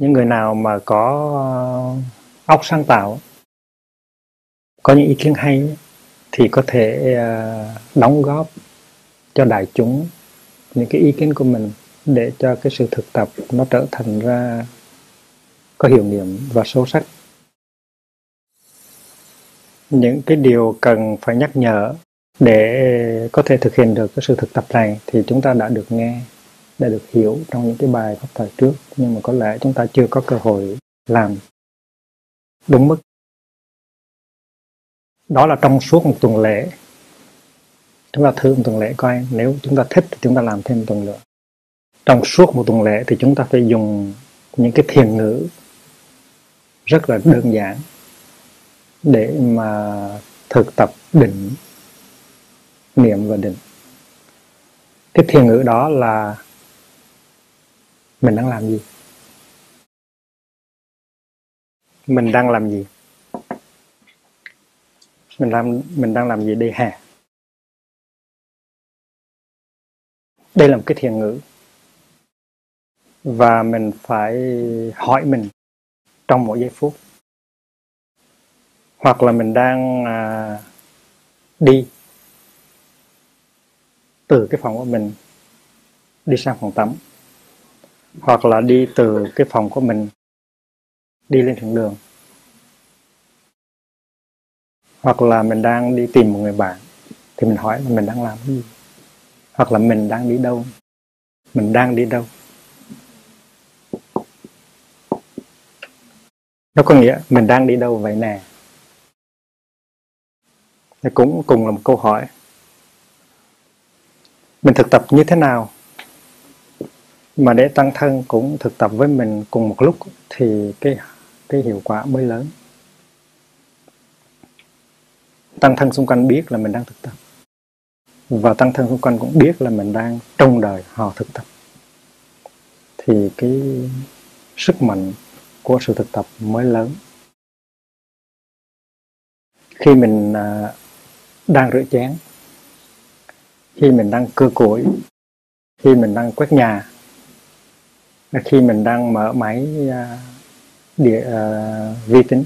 những người nào mà có ờ, óc sáng tạo, có những ý kiến hay thì có thể ờ, đóng góp cho đại chúng những cái ý kiến của mình để cho cái sự thực tập nó trở thành ra có hiệu nghiệm và sâu sắc. Những cái điều cần phải nhắc nhở để có thể thực hiện được cái sự thực tập này thì chúng ta đã được nghe đã được hiểu trong những cái bài pháp thời trước. Nhưng mà có lẽ chúng ta chưa có cơ hội làm đúng mức. Đó là trong suốt một tuần lễ. Chúng ta thử một tuần lễ coi. Nếu chúng ta thích thì chúng ta làm thêm một tuần nữa. Trong suốt một tuần lễ thì chúng ta phải dùng những cái thiền ngữ rất là đơn giản để mà thực tập định niệm và định. Cái thiền ngữ đó là mình đang làm gì? Mình đang làm gì? Mình làm mình đang làm gì đây hè đây là một cái thiền ngữ. Và mình phải hỏi mình trong mỗi giây phút. Hoặc là mình đang à, đi từ cái phòng của mình đi sang phòng tắm hoặc là đi từ cái phòng của mình đi lên thượng đường. Hoặc là mình đang đi tìm một người bạn thì mình hỏi là mình đang làm cái gì? Hoặc là mình đang đi đâu? Mình đang đi đâu? Nó có nghĩa mình đang đi đâu vậy nè? Thì cũng cùng là một câu hỏi. Mình thực tập như thế nào? Mà để tăng thân cũng thực tập với mình cùng một lúc thì cái cái hiệu quả mới lớn. Tăng thân xung quanh biết là mình đang thực tập. Và tăng thân xung quanh cũng biết là mình đang trong đời họ thực tập. Thì cái sức mạnh của sự thực tập mới lớn. Khi mình à, đang rửa chén, khi mình đang cưa củi, khi mình đang quét nhà khi mình đang mở máy uh, địa uh, vi tính.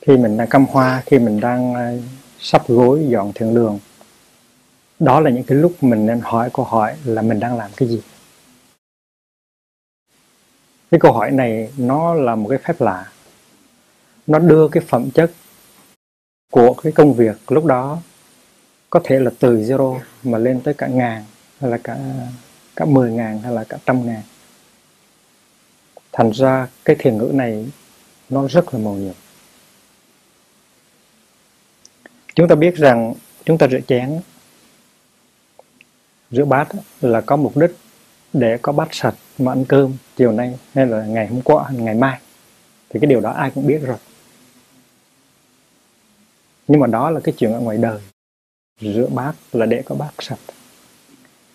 Khi mình đang cắm hoa khi mình đang uh, sắp gối dọn thượng đường đó là những cái lúc mình nên hỏi câu hỏi là mình đang làm cái gì. Cái câu hỏi này nó là một cái phép lạ. Nó đưa cái phẩm chất của cái công việc lúc đó có thể là từ zero mà lên tới cả ngàn hay là cả cả mười ngàn hay là cả trăm ngàn. Thành ra cái thiền ngữ này nó rất là màu nhiệm. Chúng ta biết rằng chúng ta rửa chén, rửa bát là có mục đích để có bát sạch mà ăn cơm chiều nay hay là ngày hôm qua, ngày mai. Thì cái điều đó ai cũng biết rồi. Nhưng mà đó là cái chuyện ở ngoài đời. Rửa bát là để có bát sạch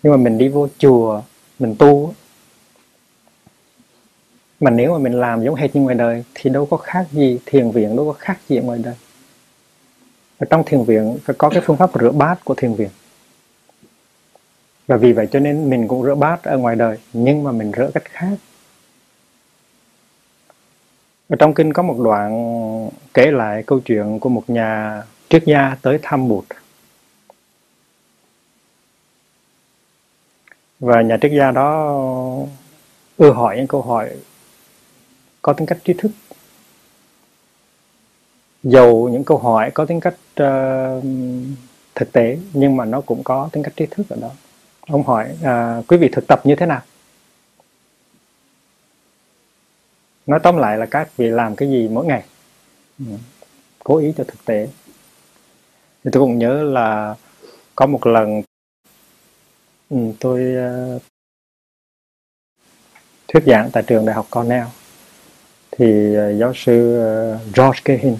nhưng mà mình đi vô chùa, mình tu mà nếu mà mình làm giống hệt như ngoài đời thì đâu có khác gì, thiền viện đâu có khác gì ở ngoài đời. Và trong thiền viện phải có cái phương pháp rửa bát của thiền viện. Và vì vậy cho nên mình cũng rửa bát ở ngoài đời, nhưng mà mình rửa cách khác. Ở trong kinh có một đoạn kể lại câu chuyện của một nhà triết gia tới thăm Bụt. Và nhà triết gia đó ưa hỏi những câu hỏi có tính cách trí thức. Dầu những câu hỏi có tính cách uh, thực tế nhưng mà nó cũng có tính cách trí thức ở đó. Ông hỏi uh, quý vị thực tập như thế nào? Nói tóm lại là các vị làm cái gì mỗi ngày? Ừ, cố ý cho thực tế. Thì tôi cũng nhớ là có một lần ừ, tôi uh, thuyết giảng tại trường đại học Cornell. Thì uh, giáo sư uh, George Cahin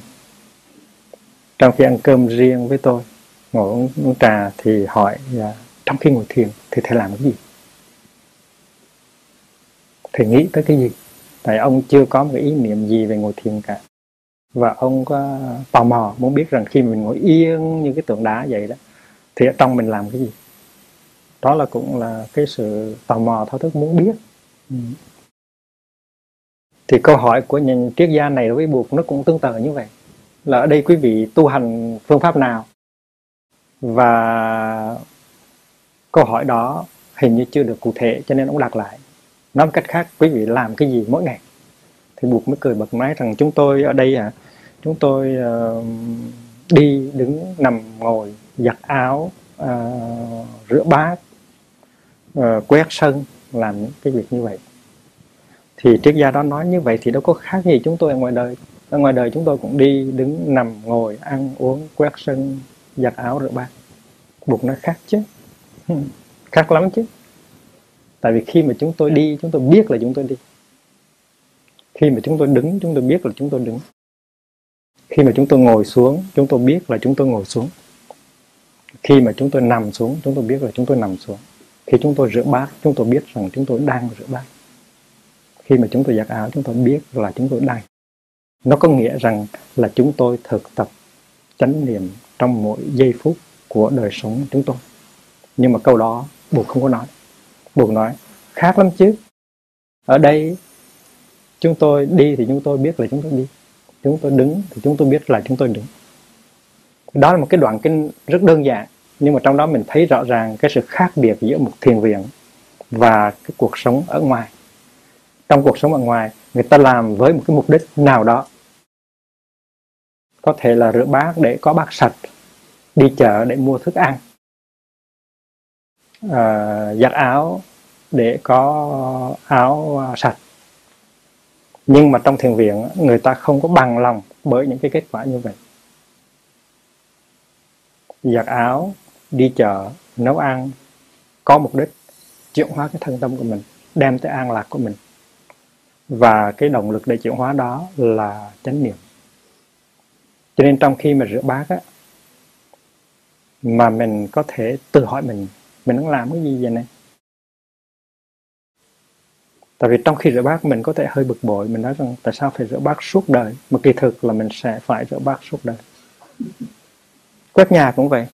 trong khi ăn cơm riêng với tôi ngồi uống, uống trà thì hỏi uh, trong khi ngồi thiền thì thầy làm cái gì? Thầy nghĩ tới cái gì? Tại ông chưa có một cái ý niệm gì về ngồi thiền cả. Và ông có tò mò muốn biết rằng khi mình ngồi yên như cái tượng đá vậy đó thì ở trong mình làm cái gì? Đó là cũng là cái sự tò mò thao thức muốn biết. Ừ. thì câu hỏi của những triết gia này đối với buộc nó cũng tương tự như vậy. Là ở đây quý vị tu hành phương pháp nào? Và câu hỏi đó hình như chưa được cụ thể cho nên ông đặt lại. Nói một cách khác quý vị làm cái gì mỗi ngày? Thì buộc mới cười bật nói rằng chúng tôi ở đây à chúng tôi uh, đi đứng nằm ngồi giặt áo uh, rửa bát uh, quét sân làm những cái việc như vậy thì triết gia đó nói như vậy thì đâu có khác gì chúng tôi ở ngoài đời ở ngoài đời chúng tôi cũng đi đứng nằm ngồi ăn uống quét sân giặt áo rửa bát buộc nó khác chứ khác lắm chứ tại vì khi mà chúng tôi đi chúng tôi biết là chúng tôi đi khi mà chúng tôi đứng chúng tôi biết là chúng tôi đứng khi mà chúng tôi ngồi xuống chúng tôi biết là chúng tôi ngồi xuống khi mà chúng tôi nằm xuống chúng tôi biết là chúng tôi nằm xuống khi chúng tôi rửa bát chúng tôi biết rằng chúng tôi đang rửa bát khi mà chúng tôi giặt áo chúng tôi biết là chúng tôi đang nó có nghĩa rằng là chúng tôi thực tập chánh niệm trong mỗi giây phút của đời sống chúng tôi nhưng mà câu đó buộc không có nói buộc nói khác lắm chứ ở đây chúng tôi đi thì chúng tôi biết là chúng tôi đi chúng tôi đứng thì chúng tôi biết là chúng tôi đứng đó là một cái đoạn kinh rất đơn giản nhưng mà trong đó mình thấy rõ ràng cái sự khác biệt giữa một thiền viện và cái cuộc sống ở ngoài. Trong cuộc sống ở ngoài người ta làm với một cái mục đích nào đó. Có thể là rửa bát để có bát sạch đi chợ để mua thức ăn à, giặt áo để có áo à, sạch. Nhưng mà trong thiền viện người ta không có bằng lòng bởi những cái kết quả như vậy. Giặt áo đi chợ, nấu ăn, có mục đích chuyển hóa cái thân tâm của mình, đem tới an lạc của mình. Và cái động lực để chuyển hóa đó là chánh niệm. Cho nên trong khi mà rửa bát á, mà mình có thể tự hỏi mình mình đang làm cái gì vậy này? Tại vì trong khi rửa bát mình có thể hơi bực bội, mình nói rằng tại sao phải rửa bát suốt đời, mà kỳ thực là mình sẽ phải rửa bát suốt đời. Quét nhà cũng vậy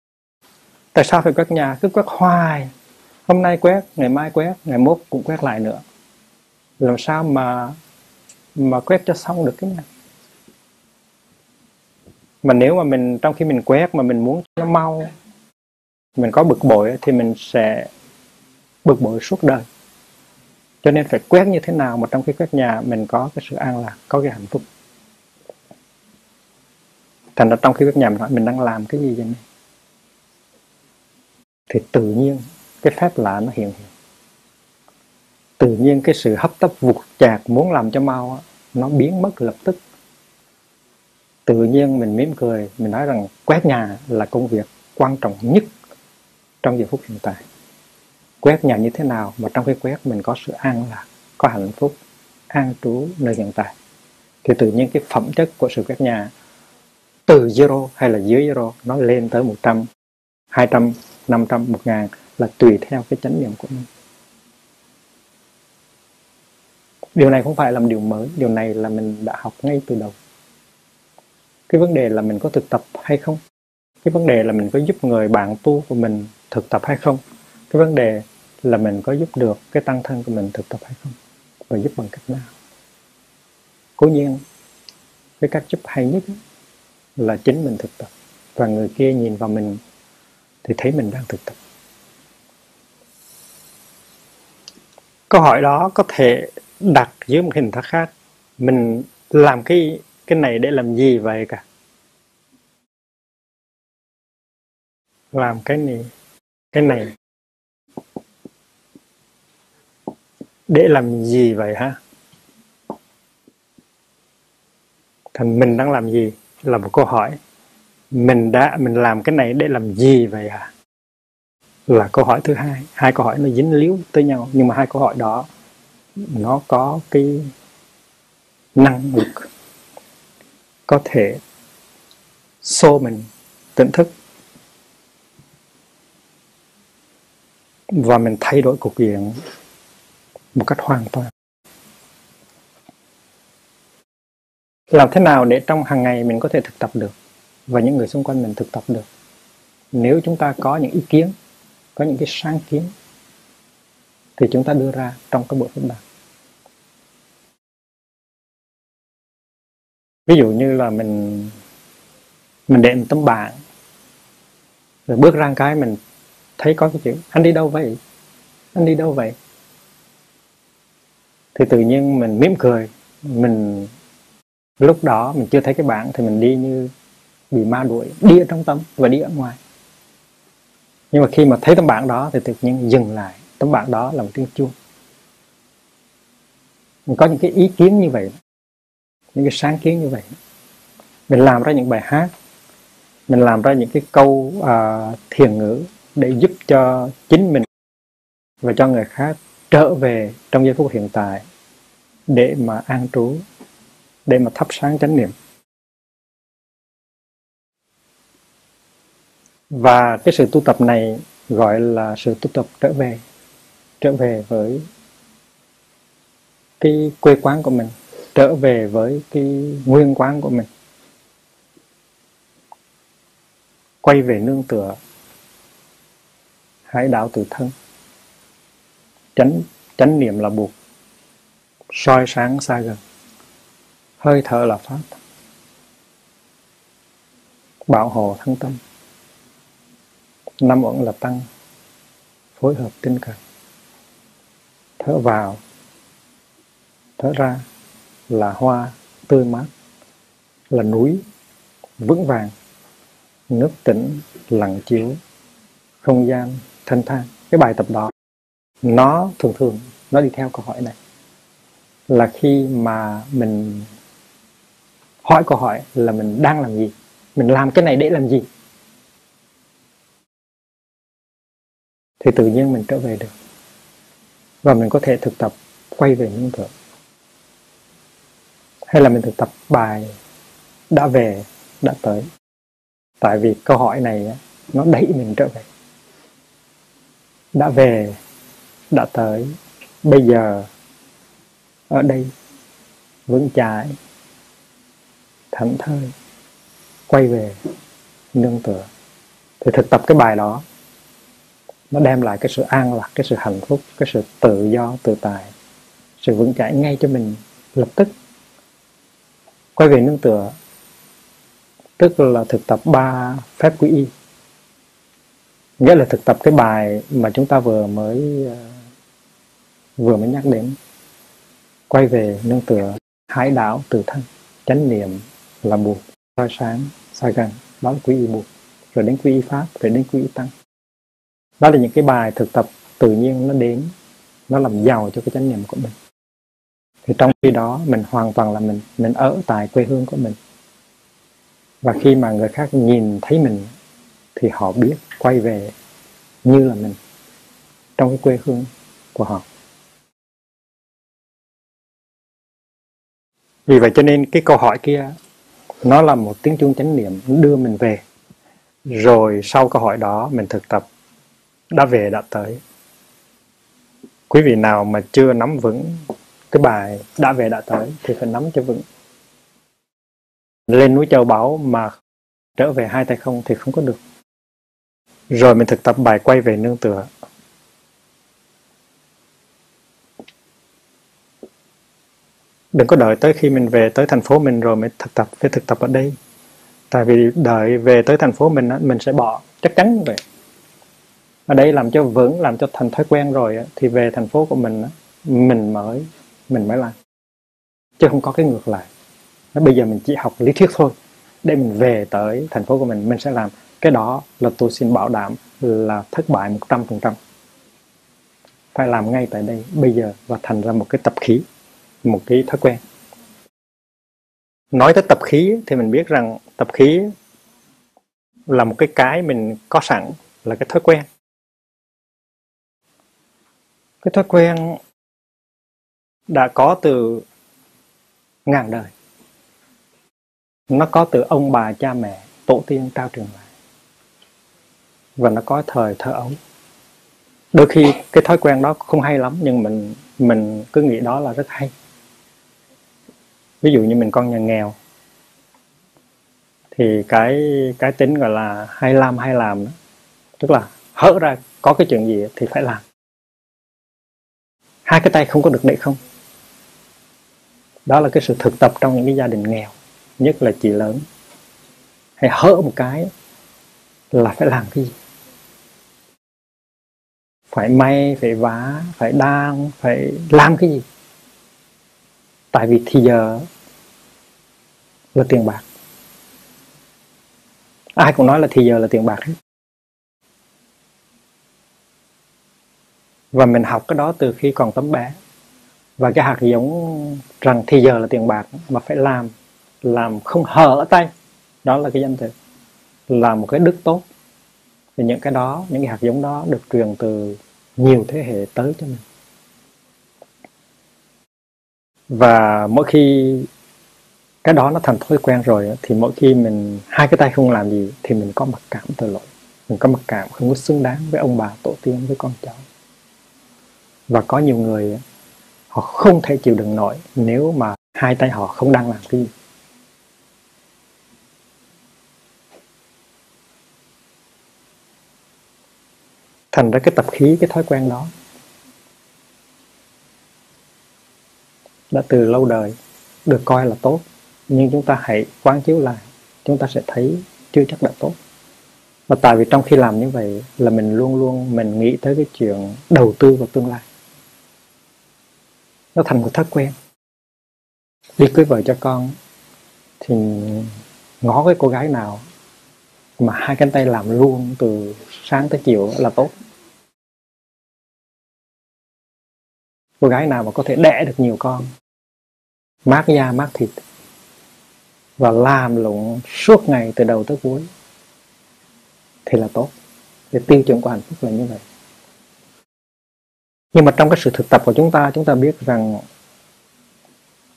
tại sao phải quét nhà? Cứ quét hoài. Hôm nay quét, ngày mai quét, ngày mốt cũng quét lại nữa. Làm sao mà mà quét cho xong được cái nhà? Mà nếu mà mình, trong khi mình quét mà mình muốn cho nó mau, mình có bực bội thì mình sẽ bực bội suốt đời. Cho nên phải quét như thế nào mà trong khi quét nhà mình có cái sự an lạc, có cái hạnh phúc? Thành ra trong khi quét nhà mình hỏi mình đang làm cái gì vậy này thì tự nhiên cái phép lạ nó hiện hiện. Tự nhiên cái sự hấp tấp vụt chạc muốn làm cho mau nó biến mất lập tức. Tự nhiên mình mỉm cười, mình nói rằng quét nhà là công việc quan trọng nhất trong giờ phút hiện tại. Quét nhà như thế nào mà trong cái quét mình có sự an lạc, có hạnh phúc, an trú nơi hiện tại. Thì tự nhiên cái phẩm chất của sự quét nhà từ zero hay là dưới zero nó lên tới 100 200 500 1000 là tùy theo cái chánh niệm của mình. Điều này không phải là một điều mới, điều này là mình đã học ngay từ đầu. Cái vấn đề là mình có thực tập hay không? Cái vấn đề là mình có giúp người bạn tu của mình thực tập hay không? Cái vấn đề là mình có giúp được cái tăng thân của mình thực tập hay không? Và giúp bằng cách nào? Cố nhiên, cái cách giúp hay nhất là chính mình thực tập. Và người kia nhìn vào mình thì thấy mình đang thực tập. Câu hỏi đó có thể đặt dưới một hình thức khác. Mình làm cái cái này để làm gì vậy cả? Làm cái này cái này. Để làm gì vậy ha thành mình đang làm gì là một câu hỏi mình đã, mình làm cái này để làm gì vậy à là câu hỏi thứ hai. Hai câu hỏi nó dính líu tới nhau, nhưng mà hai câu hỏi đó, nó có cái năng lực có thể xô mình tỉnh thức. Và mình thay đổi cục diện một cách hoàn toàn. Làm thế nào để trong hàng ngày mình có thể thực tập được? và những người xung quanh mình thực tập được. Nếu chúng ta có những ý kiến, có những cái sáng kiến, thì chúng ta đưa ra trong các buổi phím bàn. Ví dụ như là mình mình để tấm bảng, rồi bước ra cái mình thấy có cái chữ, anh đi đâu vậy? Anh đi đâu vậy? Thì tự nhiên mình mỉm cười, mình, lúc đó mình chưa thấy cái bảng thì mình đi như bị ma đuổi đi ở trong tâm và đi ở ngoài. Nhưng mà khi mà thấy tấm bảng đó thì tự nhiên dừng lại. Tấm bảng đó là một tiếng chuông. Mình có những cái ý kiến như vậy những cái sáng kiến như vậy. Mình làm ra những bài hát mình làm ra những cái câu uh, thiền ngữ để giúp cho chính mình và cho người khác trở về trong giây phút hiện tại để mà an trú để mà thắp sáng chánh niệm. Và cái sự tu tập này gọi là sự tu tập trở về trở về với cái quê quán của mình, trở về với cái nguyên quán của mình. Quay về nương tựa hải đạo tự thân. Chánh chánh niệm là buộc, soi sáng xa gần. Hơi thở là pháp bảo hộ thân tâm năm uẩn là tăng, phối hợp tinh cần. Thở vào, thở ra là hoa tươi mát, là núi vững vàng, nước tĩnh, lặng chiếu, không gian thanh thang. Cái bài tập đó, nó thường thường, nó đi theo câu hỏi này. Là khi mà mình hỏi câu hỏi là mình đang làm gì? Mình làm cái này để làm gì? Thì tự nhiên mình trở về được. Và mình có thể thực tập quay về nương tựa. Hay là mình thực tập bài đã về, đã tới. Tại vì câu hỏi này nó đẩy mình trở về. Đã về, đã tới. Bây giờ, ở đây, vững chãi, thảnh thơi, quay về nương tựa. Thì thực tập cái bài đó nó đem lại cái sự an lạc, cái sự hạnh phúc, cái sự tự do, tự tại, sự vững chãi ngay cho mình lập tức. Quay về nương tựa, tức là thực tập ba phép quy y. Nghĩa là thực tập cái bài mà chúng ta vừa mới ờ, vừa mới nhắc đến. Quay về nương tựa hải đảo từ thân, chánh niệm là buộc, soi sáng, soi gần đó là quy y buộc, rồi đến quy y pháp, rồi đến quy y tăng đó là những cái bài thực tập tự nhiên nó đến, nó làm giàu cho cái chánh niệm của mình. Thì trong khi đó, mình hoàn toàn là mình mình ở tại quê hương của mình. Và khi mà người khác nhìn thấy mình, thì họ biết, quay về như là mình trong cái quê hương của họ. Vì vậy cho nên cái câu hỏi kia, nó là một tiếng chuông chánh niệm đưa mình về. Rồi sau câu hỏi đó, mình thực tập đã về, đã tới. Quý vị nào mà chưa nắm vững cái bài đã về, đã tới thì phải nắm cho vững. Lên núi châu báu mà trở về hai tay không thì không có được. Rồi mình thực tập bài quay về nương tựa. Đừng có đợi tới khi mình về tới thành phố mình rồi mới thực tập, phải thực tập ở đây. Tại vì đợi về tới thành phố mình mình sẽ bỏ, chắc chắn vậy ở đây làm cho vững, làm cho thành thói quen rồi thì về thành phố của mình mình mới mình mới làm. Chứ không có cái ngược lại. Bây giờ mình chỉ học lý thuyết thôi. Để mình về tới thành phố của mình mình sẽ làm. Cái đó là tôi xin bảo đảm là thất bại một trăm phần trăm. Phải làm ngay tại đây, bây giờ, và thành ra một cái tập khí, một cái thói quen. Nói tới tập khí thì mình biết rằng tập khí là một cái cái mình có sẵn, là cái thói quen cái thói quen đã có từ ngàn đời. Nó có từ ông bà cha mẹ, tổ tiên trao truyền lại. Và nó có thời thơ ấu. Đôi khi cái thói quen đó không hay lắm, nhưng mình mình cứ nghĩ đó là rất hay. Ví dụ như mình con nhà nghèo, thì cái cái tính gọi là hay làm hay làm đó. tức là hỡ ra có cái chuyện gì thì phải làm hai cái tay không có được để không? Đó là cái sự thực tập trong những cái gia đình nghèo, nhất là chị lớn. Hay hỡ một cái là phải làm cái gì? Phải may, phải vá, phải đan, phải làm cái gì? Tại vì thì giờ là tiền bạc. Ai cũng nói là thì giờ là tiền bạc hết. Và mình học cái đó từ khi còn tấm bé. Và cái hạt giống rằng thì giờ là tiền bạc mà phải làm làm không hở tay, đó là cái danh từ. Làm một cái đức tốt. Thì những cái đó, những cái hạt giống đó được truyền từ nhiều thế hệ tới cho mình. Và mỗi khi cái đó nó thành thói quen rồi thì mỗi khi mình, hai cái tay không làm gì thì mình có mặc cảm tội lỗi. Mình có mặc cảm không có xứng đáng với ông bà tổ tiên, với con cháu và có nhiều người, họ không thể chịu đựng nổi nếu mà hai tay họ không đang làm cái gì. Thành ra cái tập khí, cái thói quen đó đã từ lâu đời được coi là tốt. Nhưng chúng ta hãy quán chiếu lại, chúng ta sẽ thấy chưa chắc đã tốt. Và tại vì trong khi làm như vậy là mình luôn luôn, mình nghĩ tới cái chuyện đầu tư vào tương lai nó thành một thói quen. Đi cưới vợ cho con thì ngó cái cô gái nào mà hai cánh tay làm luôn từ sáng tới chiều là tốt. Cô gái nào mà có thể đẻ được nhiều con, mát da, mát thịt và làm lụng suốt ngày từ đầu tới cuối thì là tốt. Cái tiêu chuẩn của hạnh phúc là như vậy nhưng mà trong cái sự thực tập của chúng ta chúng ta biết rằng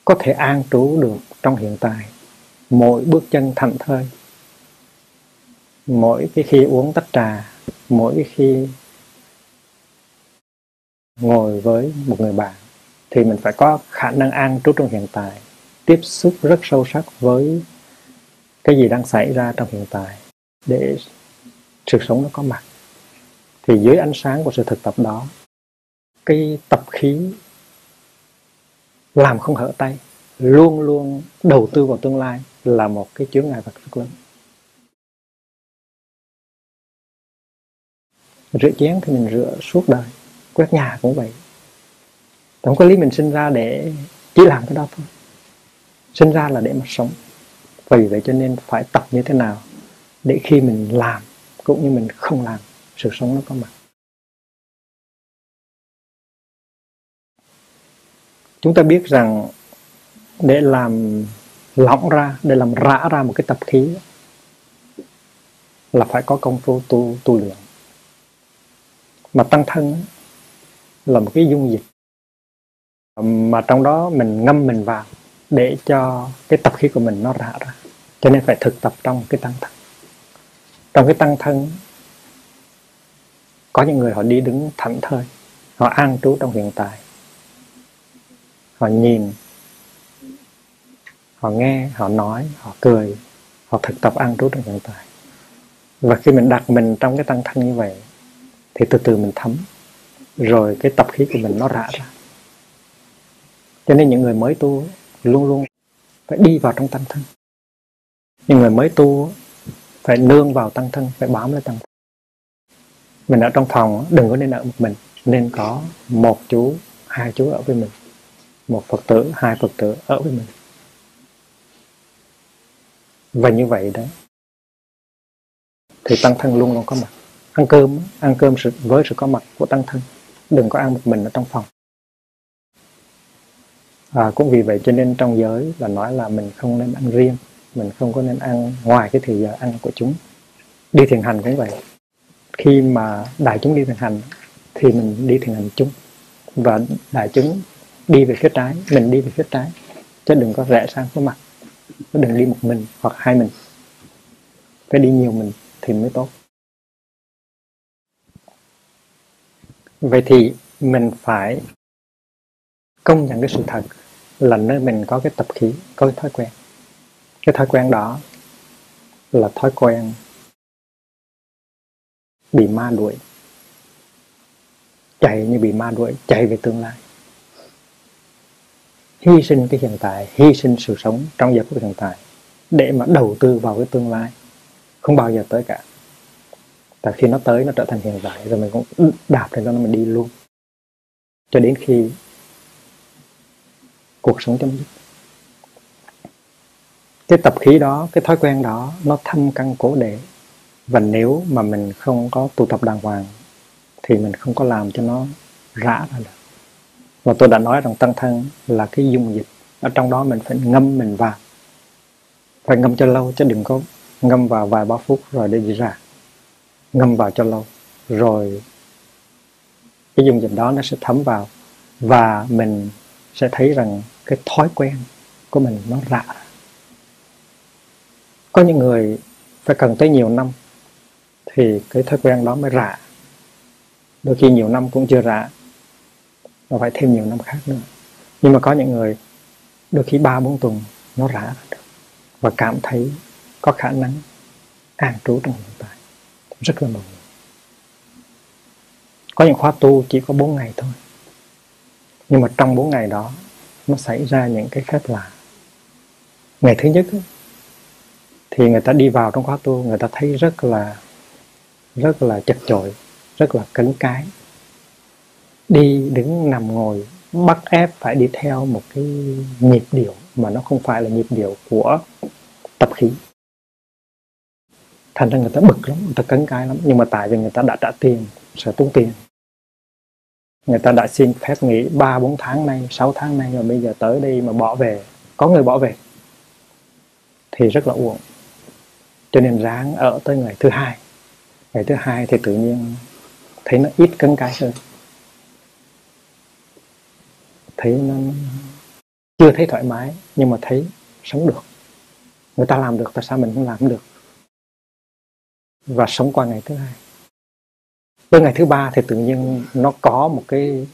có thể an trú được trong hiện tại. Mỗi bước chân thảnh thơi, mỗi cái khi uống tách trà, mỗi cái khi ngồi với một người bạn, thì mình phải có khả năng an trú trong hiện tại, tiếp xúc rất sâu sắc với cái gì đang xảy ra trong hiện tại để sự sống nó có mặt. Thì dưới ánh sáng của sự thực tập đó cái tập khí làm không hở tay, luôn luôn đầu tư vào tương lai là một cái chướng ngại vật rất lớn. Rửa chén thì mình rửa suốt đời, quét nhà cũng vậy. Không có lý mình sinh ra để chỉ làm cái đó thôi. Sinh ra là để mà sống. Vì vậy cho nên phải tập như thế nào để khi mình làm cũng như mình không làm, sự sống nó có mặt. Chúng ta biết rằng để làm lỏng ra, để làm rã ra một cái tập khí là phải có công phu tu tu luyện. Mà tăng thân là một cái dung dịch mà trong đó mình ngâm mình vào để cho cái tập khí của mình nó rã ra. Cho nên phải thực tập trong cái tăng thân. Trong cái tăng thân, có những người họ đi đứng thảnh thơi, họ an trú trong hiện tại họ nhìn. Họ nghe, họ nói, họ cười, họ thực tập ăn trú trong hiện tại. Và khi mình đặt mình trong cái tăng thân như vậy, thì từ từ mình thấm, rồi cái tập khí của mình nó rã ra. Cho nên những người mới tu luôn luôn phải đi vào trong tăng thân. Những người mới tu phải nương vào tăng thân, phải bám lấy tăng thân. Mình ở trong phòng, đừng có nên ở một mình, nên có một chú, hai chú ở với mình một phật tử hai phật tử ở với mình. Và như vậy đó, thì tăng thân luôn luôn có mặt. Ăn cơm ăn cơm với sự có mặt của tăng thân. Đừng có ăn một mình ở trong phòng. À, cũng vì vậy cho nên trong giới là nói là mình không nên ăn riêng mình không có nên ăn ngoài cái thời giờ ăn của chúng. Đi thiền hành cũng vậy. Khi mà đại chúng đi thiền hành thì mình đi thiền hành chung. Và đại chúng đi về phía trái, mình đi về phía trái, chứ đừng có rẽ sang phía mặt. Đừng đi một mình hoặc hai mình. Phải đi nhiều mình thì mới tốt. Vậy thì mình phải công nhận cái sự thật là nơi mình có cái tập khí, có cái thói quen. Cái thói quen đó là thói quen bị ma đuổi. Chạy như bị ma đuổi, chạy về tương lai hy sinh cái hiện tại, hy sinh sự sống trong giờ phút hiện tại để mà đầu tư vào cái tương lai. Không bao giờ tới cả. Tại khi nó tới, nó trở thành hiện tại, rồi mình cũng đạp lên nó mình đi luôn. Cho đến khi cuộc sống chấm dứt. Cái tập khí đó, cái thói quen đó, nó thâm căn cố để. Và nếu mà mình không có tu tập đàng hoàng, thì mình không có làm cho nó rã ra được và tôi đã nói rằng tăng thân là cái dung dịch. Ở trong đó mình phải ngâm, mình vào. Phải ngâm cho lâu chứ đừng có ngâm vào vài ba phút rồi để đi ra. Ngâm vào cho lâu. Rồi cái dung dịch đó nó sẽ thấm vào và mình sẽ thấy rằng cái thói quen của mình nó rã có những người phải cần tới nhiều năm thì cái thói quen đó mới rã đôi khi nhiều năm cũng chưa rã và phải thêm nhiều năm khác nữa. Nhưng mà có những người, đôi khi ba bốn tuần nó rã được. Và cảm thấy có khả năng an trú trong hiện tại. Rất là mừng có những khóa tu chỉ có 4 ngày thôi. Nhưng mà trong 4 ngày đó, nó xảy ra những cái phép lạ. Ngày thứ nhất thì người ta đi vào trong khóa tu, người ta thấy rất là rất là chật chội, rất là cấn cái đi, đứng, nằm, ngồi, bắt ép phải đi theo một cái nhịp điệu mà nó không phải là nhịp điệu của tập khí. Thành ra người ta bực lắm, người ta cấn cái lắm, nhưng mà tại vì người ta đã trả tiền, sẽ tốn tiền. Người ta đã xin phép nghỉ ba, bốn tháng nay 6 tháng nay rồi bây giờ tới đây mà bỏ về, có người bỏ về, thì rất là uổng. Cho nên ráng ở tới ngày thứ hai. Ngày thứ hai thì tự nhiên thấy nó ít cấn cái hơn thấy nó chưa thấy thoải mái, nhưng mà thấy sống được. Người ta làm được, tại sao mình không làm được? Và sống qua ngày thứ hai. Tới ngày thứ ba thì tự nhiên nó có một cái,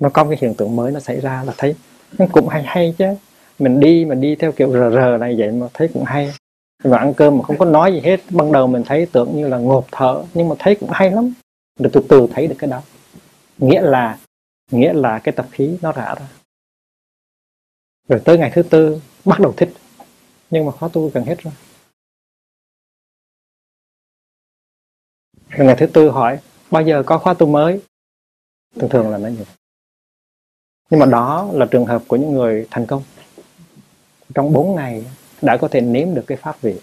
nó có cái hiện tượng mới nó xảy ra là thấy cũng hay hay chứ, mình đi mà đi theo kiểu rờ rờ này vậy mà thấy cũng hay. Và ăn cơm mà không có nói gì hết. Ban đầu mình thấy tưởng như là ngộp thở, nhưng mà thấy cũng hay lắm. Được từ từ thấy được cái đó. Nghĩa là nghĩa là cái tập khí nó rã ra. Rồi tới ngày thứ tư bắt đầu thích. Nhưng mà khóa tu gần hết rồi. Rồi ngày thứ tư hỏi bao giờ có khóa tu mới? Thường thường là nó như vậy nhưng mà đó là trường hợp của những người thành công. Trong 4 ngày đã có thể nếm được cái pháp vị.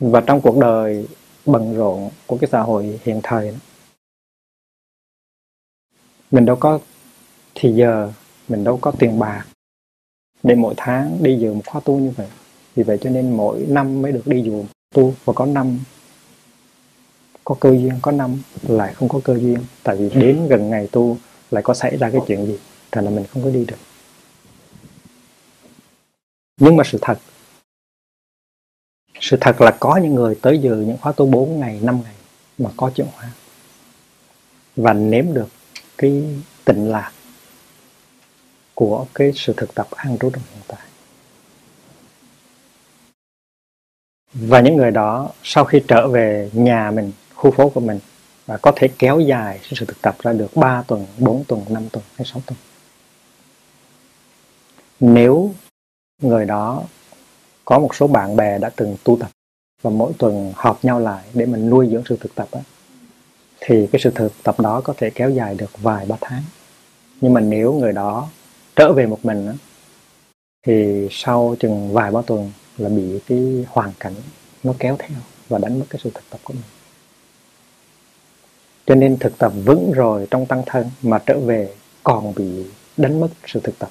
Và trong cuộc đời bận rộn của cái xã hội hiện thời đó, mình đâu có thì giờ, mình đâu có tiền bạc. Để mỗi tháng đi dự một khóa tu như vậy, vì vậy cho nên mỗi năm mới được đi dự tu và có năm, có cơ duyên, có năm lại không có cơ duyên. Tại vì đến gần ngày tu lại có xảy ra cái chuyện gì, thành là mình không có đi được. Nhưng mà sự thật sự thật là có những người tới dự những khóa tu 4 ngày 5 ngày mà có chuyển hóa và nếm được cái tịnh lạc của cái sự thực tập an trú trong hiện tại và những người đó sau khi trở về nhà mình khu phố của mình và có thể kéo dài sự thực tập ra được 3 tuần, 4 tuần, 5 tuần hay 6 tuần. Nếu người đó có một số bạn bè đã từng tu tập và mỗi tuần họp nhau lại để mình nuôi dưỡng sự thực tập đó, thì cái sự thực tập đó có thể kéo dài được vài ba tháng. Nhưng mà nếu người đó trở về một mình thì sau chừng vài ba tuần là bị cái hoàn cảnh nó kéo theo và đánh mất cái sự thực tập của mình. Cho nên thực tập vững rồi trong tăng thân mà trở về còn bị đánh mất sự thực tập.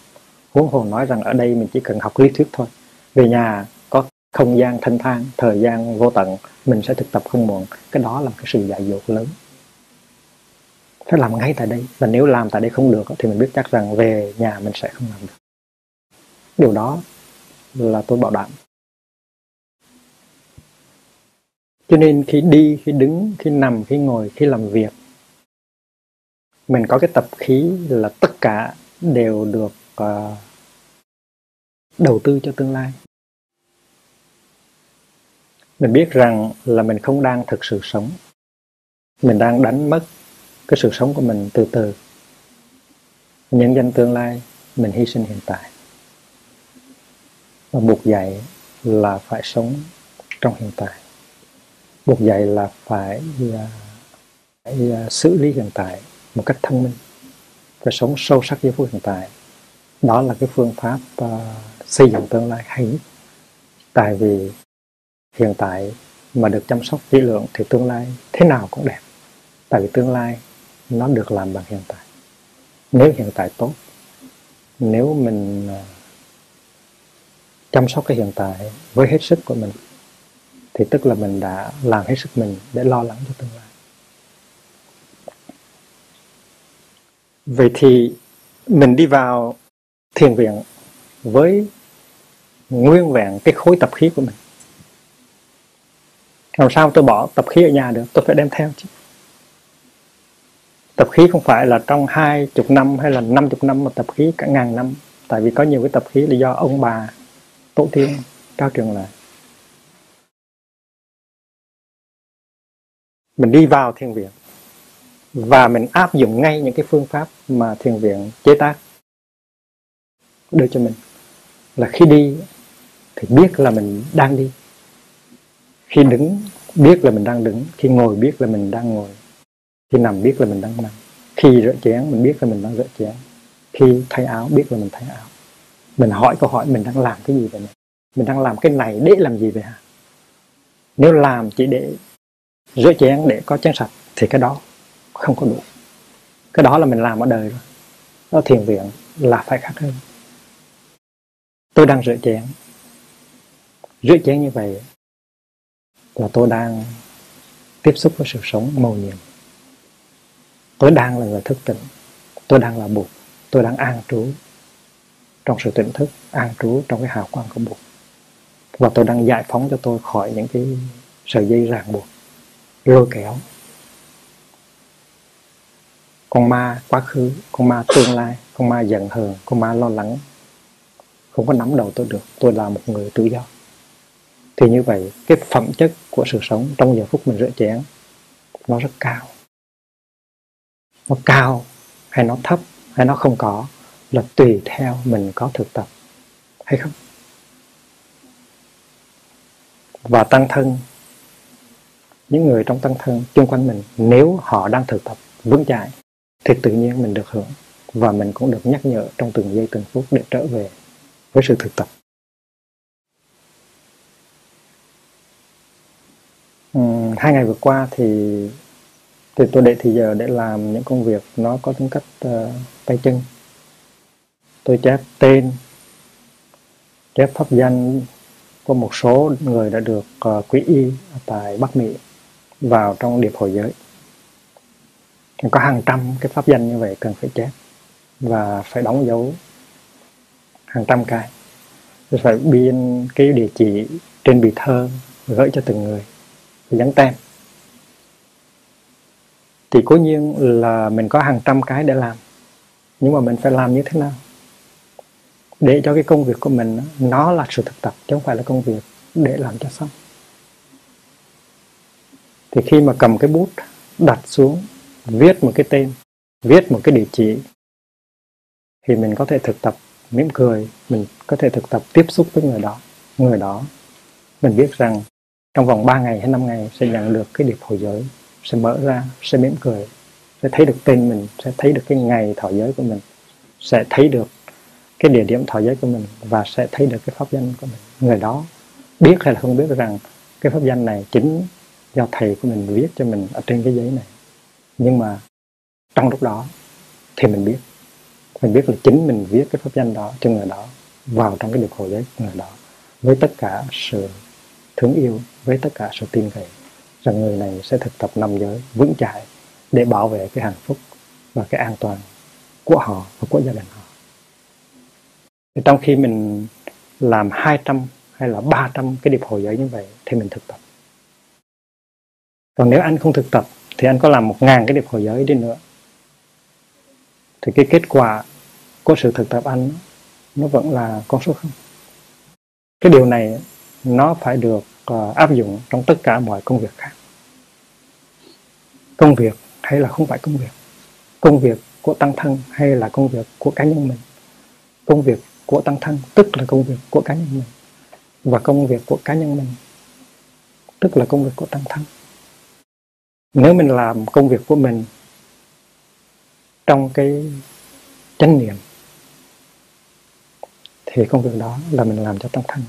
Huống hồ nói rằng ở đây mình chỉ cần học lý thuyết thôi. Về nhà có không gian thanh thang, thời gian vô tận, mình sẽ thực tập không muộn. Cái đó là một cái sự dạy dột lớn phải làm ngay tại đây. Và nếu làm tại đây không được thì mình biết chắc rằng về nhà mình sẽ không làm được. Điều đó là tôi bảo đảm. Cho nên khi đi khi đứng khi nằm khi ngồi khi làm việc mình có cái tập khí là tất cả đều được uh, đầu tư cho tương lai. Mình biết rằng là mình không đang thực sự sống. Mình đang đánh mất cái sự sống của mình từ từ. Nhân danh tương lai mình hy sinh hiện tại. Và buộc dạy là phải sống trong hiện tại. Buộc dạy là phải, à, phải à, xử lý hiện tại một cách thông minh phải sống sâu sắc với phút hiện tại. Đó là cái phương pháp uh, xây dựng tương lai hay nhất. Tại vì hiện tại mà được chăm sóc kỹ lượng thì tương lai thế nào cũng đẹp. Tại vì tương lai nó được làm bằng hiện tại. Nếu hiện tại tốt, nếu mình à, chăm sóc cái hiện tại với hết sức của mình, thì tức là mình đã làm hết sức mình để lo lắng cho tương lai. Vậy thì mình đi vào thiền viện với nguyên vẹn cái khối tập khí của mình. Làm sao tôi bỏ tập khí ở nhà được? Tôi phải đem theo chứ tập khí không phải là trong hai chục năm hay là năm chục năm mà tập khí cả ngàn năm. Tại vì có nhiều cái tập khí là do ông bà tổ tiên, cao trường lại mình đi vào thiền viện và mình áp dụng ngay những cái phương pháp mà thiền viện chế tác đưa cho mình. Là khi đi thì biết là mình đang đi. Khi đứng, biết là mình đang đứng. Khi ngồi, biết là mình đang ngồi khi nằm biết là mình đang nằm. Khi rửa chén, mình biết là mình đang rửa chén. Khi thay áo, biết là mình thay áo. Mình hỏi câu hỏi, mình đang làm cái gì vậy này mình đang làm cái này để làm gì vậy hả? Nếu làm chỉ để rửa chén, để có chén sạch, thì cái đó không có đủ. Cái đó là mình làm ở đời rồi. Đó thiền viện là phải khác hơn. Tôi đang rửa chén. Rửa chén như vậy là tôi đang tiếp xúc với sự sống màu nhiệm tôi đang là người thức tỉnh. Tôi đang là bụt. Tôi đang an trú trong sự tỉnh thức, an trú trong cái hào quang của bụt. Và tôi đang giải phóng cho tôi khỏi những cái sợi dây ràng buộc, lôi kéo. Con ma quá khứ, con ma tương lai, con ma giận hờn, con ma lo lắng, không có nắm đầu tôi được. Tôi là một người tự do. Thì như vậy, cái phẩm chất của sự sống trong giờ phút mình rửa chén, nó rất cao nó cao hay nó thấp hay nó không có là tùy theo mình có thực tập hay không? Và tăng thân những người trong tăng thân chung quanh mình nếu họ đang thực tập vững chãi thì tự nhiên mình được hưởng và mình cũng được nhắc nhở trong từng giây từng phút để trở về với sự thực tập. Uhm, hai ngày vừa qua thì thì tôi để thì giờ để làm những công việc nó có tính cách uh, tay chân. Tôi chép tên chép pháp danh của một số người đã được uh, quý y tại Bắc Mỹ vào trong điệp hội giới. Có hàng trăm cái pháp danh như vậy cần phải chép và phải đóng dấu hàng trăm cái. Rồi phải biên cái địa chỉ trên bì thơ gửi cho từng người dán tem thì cố nhiên là mình có hàng trăm cái để làm. Nhưng mà mình phải làm như thế nào? Để cho cái công việc của mình nó là sự thực tập, chứ không phải là công việc để làm cho xong. Thì khi mà cầm cái bút đặt xuống, viết một cái tên, viết một cái địa chỉ, thì mình có thể thực tập, mỉm cười, mình có thể thực tập tiếp xúc với người đó. Người đó, mình biết rằng trong vòng 3 ngày hay 5 ngày sẽ nhận được cái điệp hồi giới sẽ mở ra, sẽ mỉm cười, sẽ thấy được tên mình, sẽ thấy được cái ngày thọ giới của mình, sẽ thấy được cái địa điểm thọ giới của mình và sẽ thấy được cái pháp danh của mình. Người đó biết hay là không biết rằng cái pháp danh này chính do thầy của mình viết cho mình ở trên cái giấy này. Nhưng mà trong lúc đó thì mình biết. Mình biết là chính mình viết cái pháp danh đó cho người đó, vào trong cái được hồi giới của người đó, với tất cả sự thương yêu, với tất cả sự tin cậy rằng người này sẽ thực tập năm giới vững chãi để bảo vệ cái hạnh phúc và cái an toàn của họ và của gia đình họ. Thì trong khi mình làm 200 hay là 300 cái điệp hồi giới như vậy thì mình thực tập. Còn nếu anh không thực tập thì anh có làm một ngàn cái điệp hồi giới đi nữa, thì cái kết quả của sự thực tập anh nó vẫn là con số không. Cái điều này nó phải được uh, áp dụng trong tất cả mọi công việc khác. Công việc hay là không phải công việc. Công việc của tăng thân hay là công việc của cá nhân mình. Công việc của tăng thân tức là công việc của cá nhân mình. Và công việc của cá nhân mình tức là công việc của tăng thân. Nếu mình làm công việc của mình trong cái chánh niệm thì công việc đó là mình làm cho tăng thân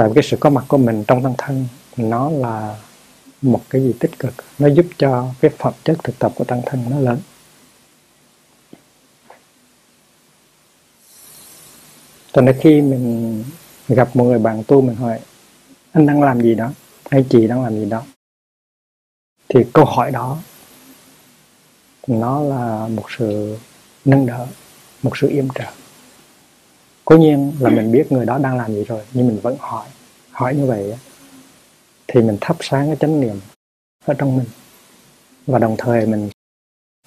tại vì cái sự có mặt của mình trong tăng thân, nó là một cái gì tích cực. Nó giúp cho cái phẩm chất thực tập của tăng thân nó lớn. Cho nên khi mình gặp một người bạn tu, mình hỏi, anh đang làm gì đó? Hay chị đang làm gì đó? Thì câu hỏi đó, nó là một sự nâng đỡ, một sự yểm trợ cố nhiên là mình biết người đó đang làm gì rồi, nhưng mình vẫn hỏi. Hỏi như vậy thì mình thắp sáng cái chánh niệm ở trong mình. Và đồng thời mình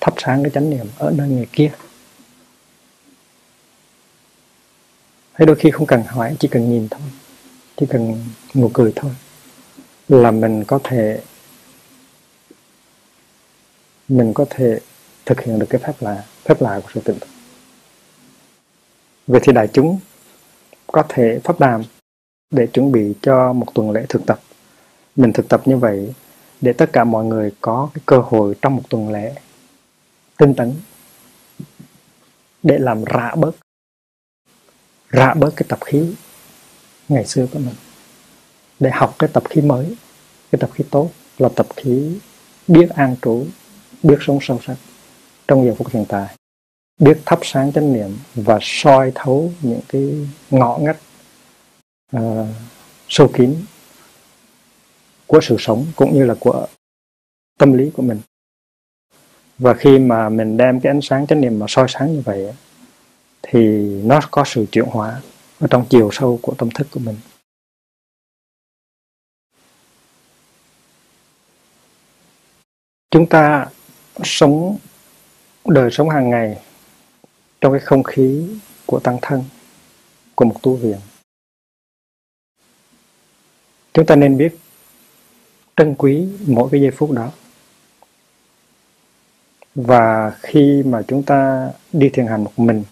thắp sáng cái chánh niệm ở nơi người kia. Hay đôi khi không cần hỏi, chỉ cần nhìn thôi. Chỉ cần nụ cười thôi. Là mình có thể, mình có thể thực hiện được cái phép lạ phép lạ của sự tỉnh thức vậy thì đại chúng có thể pháp đàm để chuẩn bị cho một tuần lễ thực tập. Mình thực tập như vậy để tất cả mọi người có cái cơ hội trong một tuần lễ tinh tấn để làm rã bớt rã bớt cái tập khí ngày xưa của mình. Để học cái tập khí mới, cái tập khí tốt là tập khí biết an trú, biết sống sâu sắc trong giờ phút hiện tại biết thắp sáng chánh niệm và soi thấu những cái ngõ ngách uh, sâu kín của sự sống cũng như là của tâm lý của mình. Và khi mà mình đem cái ánh sáng chánh niệm mà soi sáng như vậy thì nó có sự chuyển hóa ở trong chiều sâu của tâm thức của mình. Chúng ta sống đời sống hàng ngày trong cái không khí của tăng thân của một tu viện. Chúng ta nên biết trân quý mỗi cái giây phút đó. Và khi mà chúng ta đi thiền hành một mình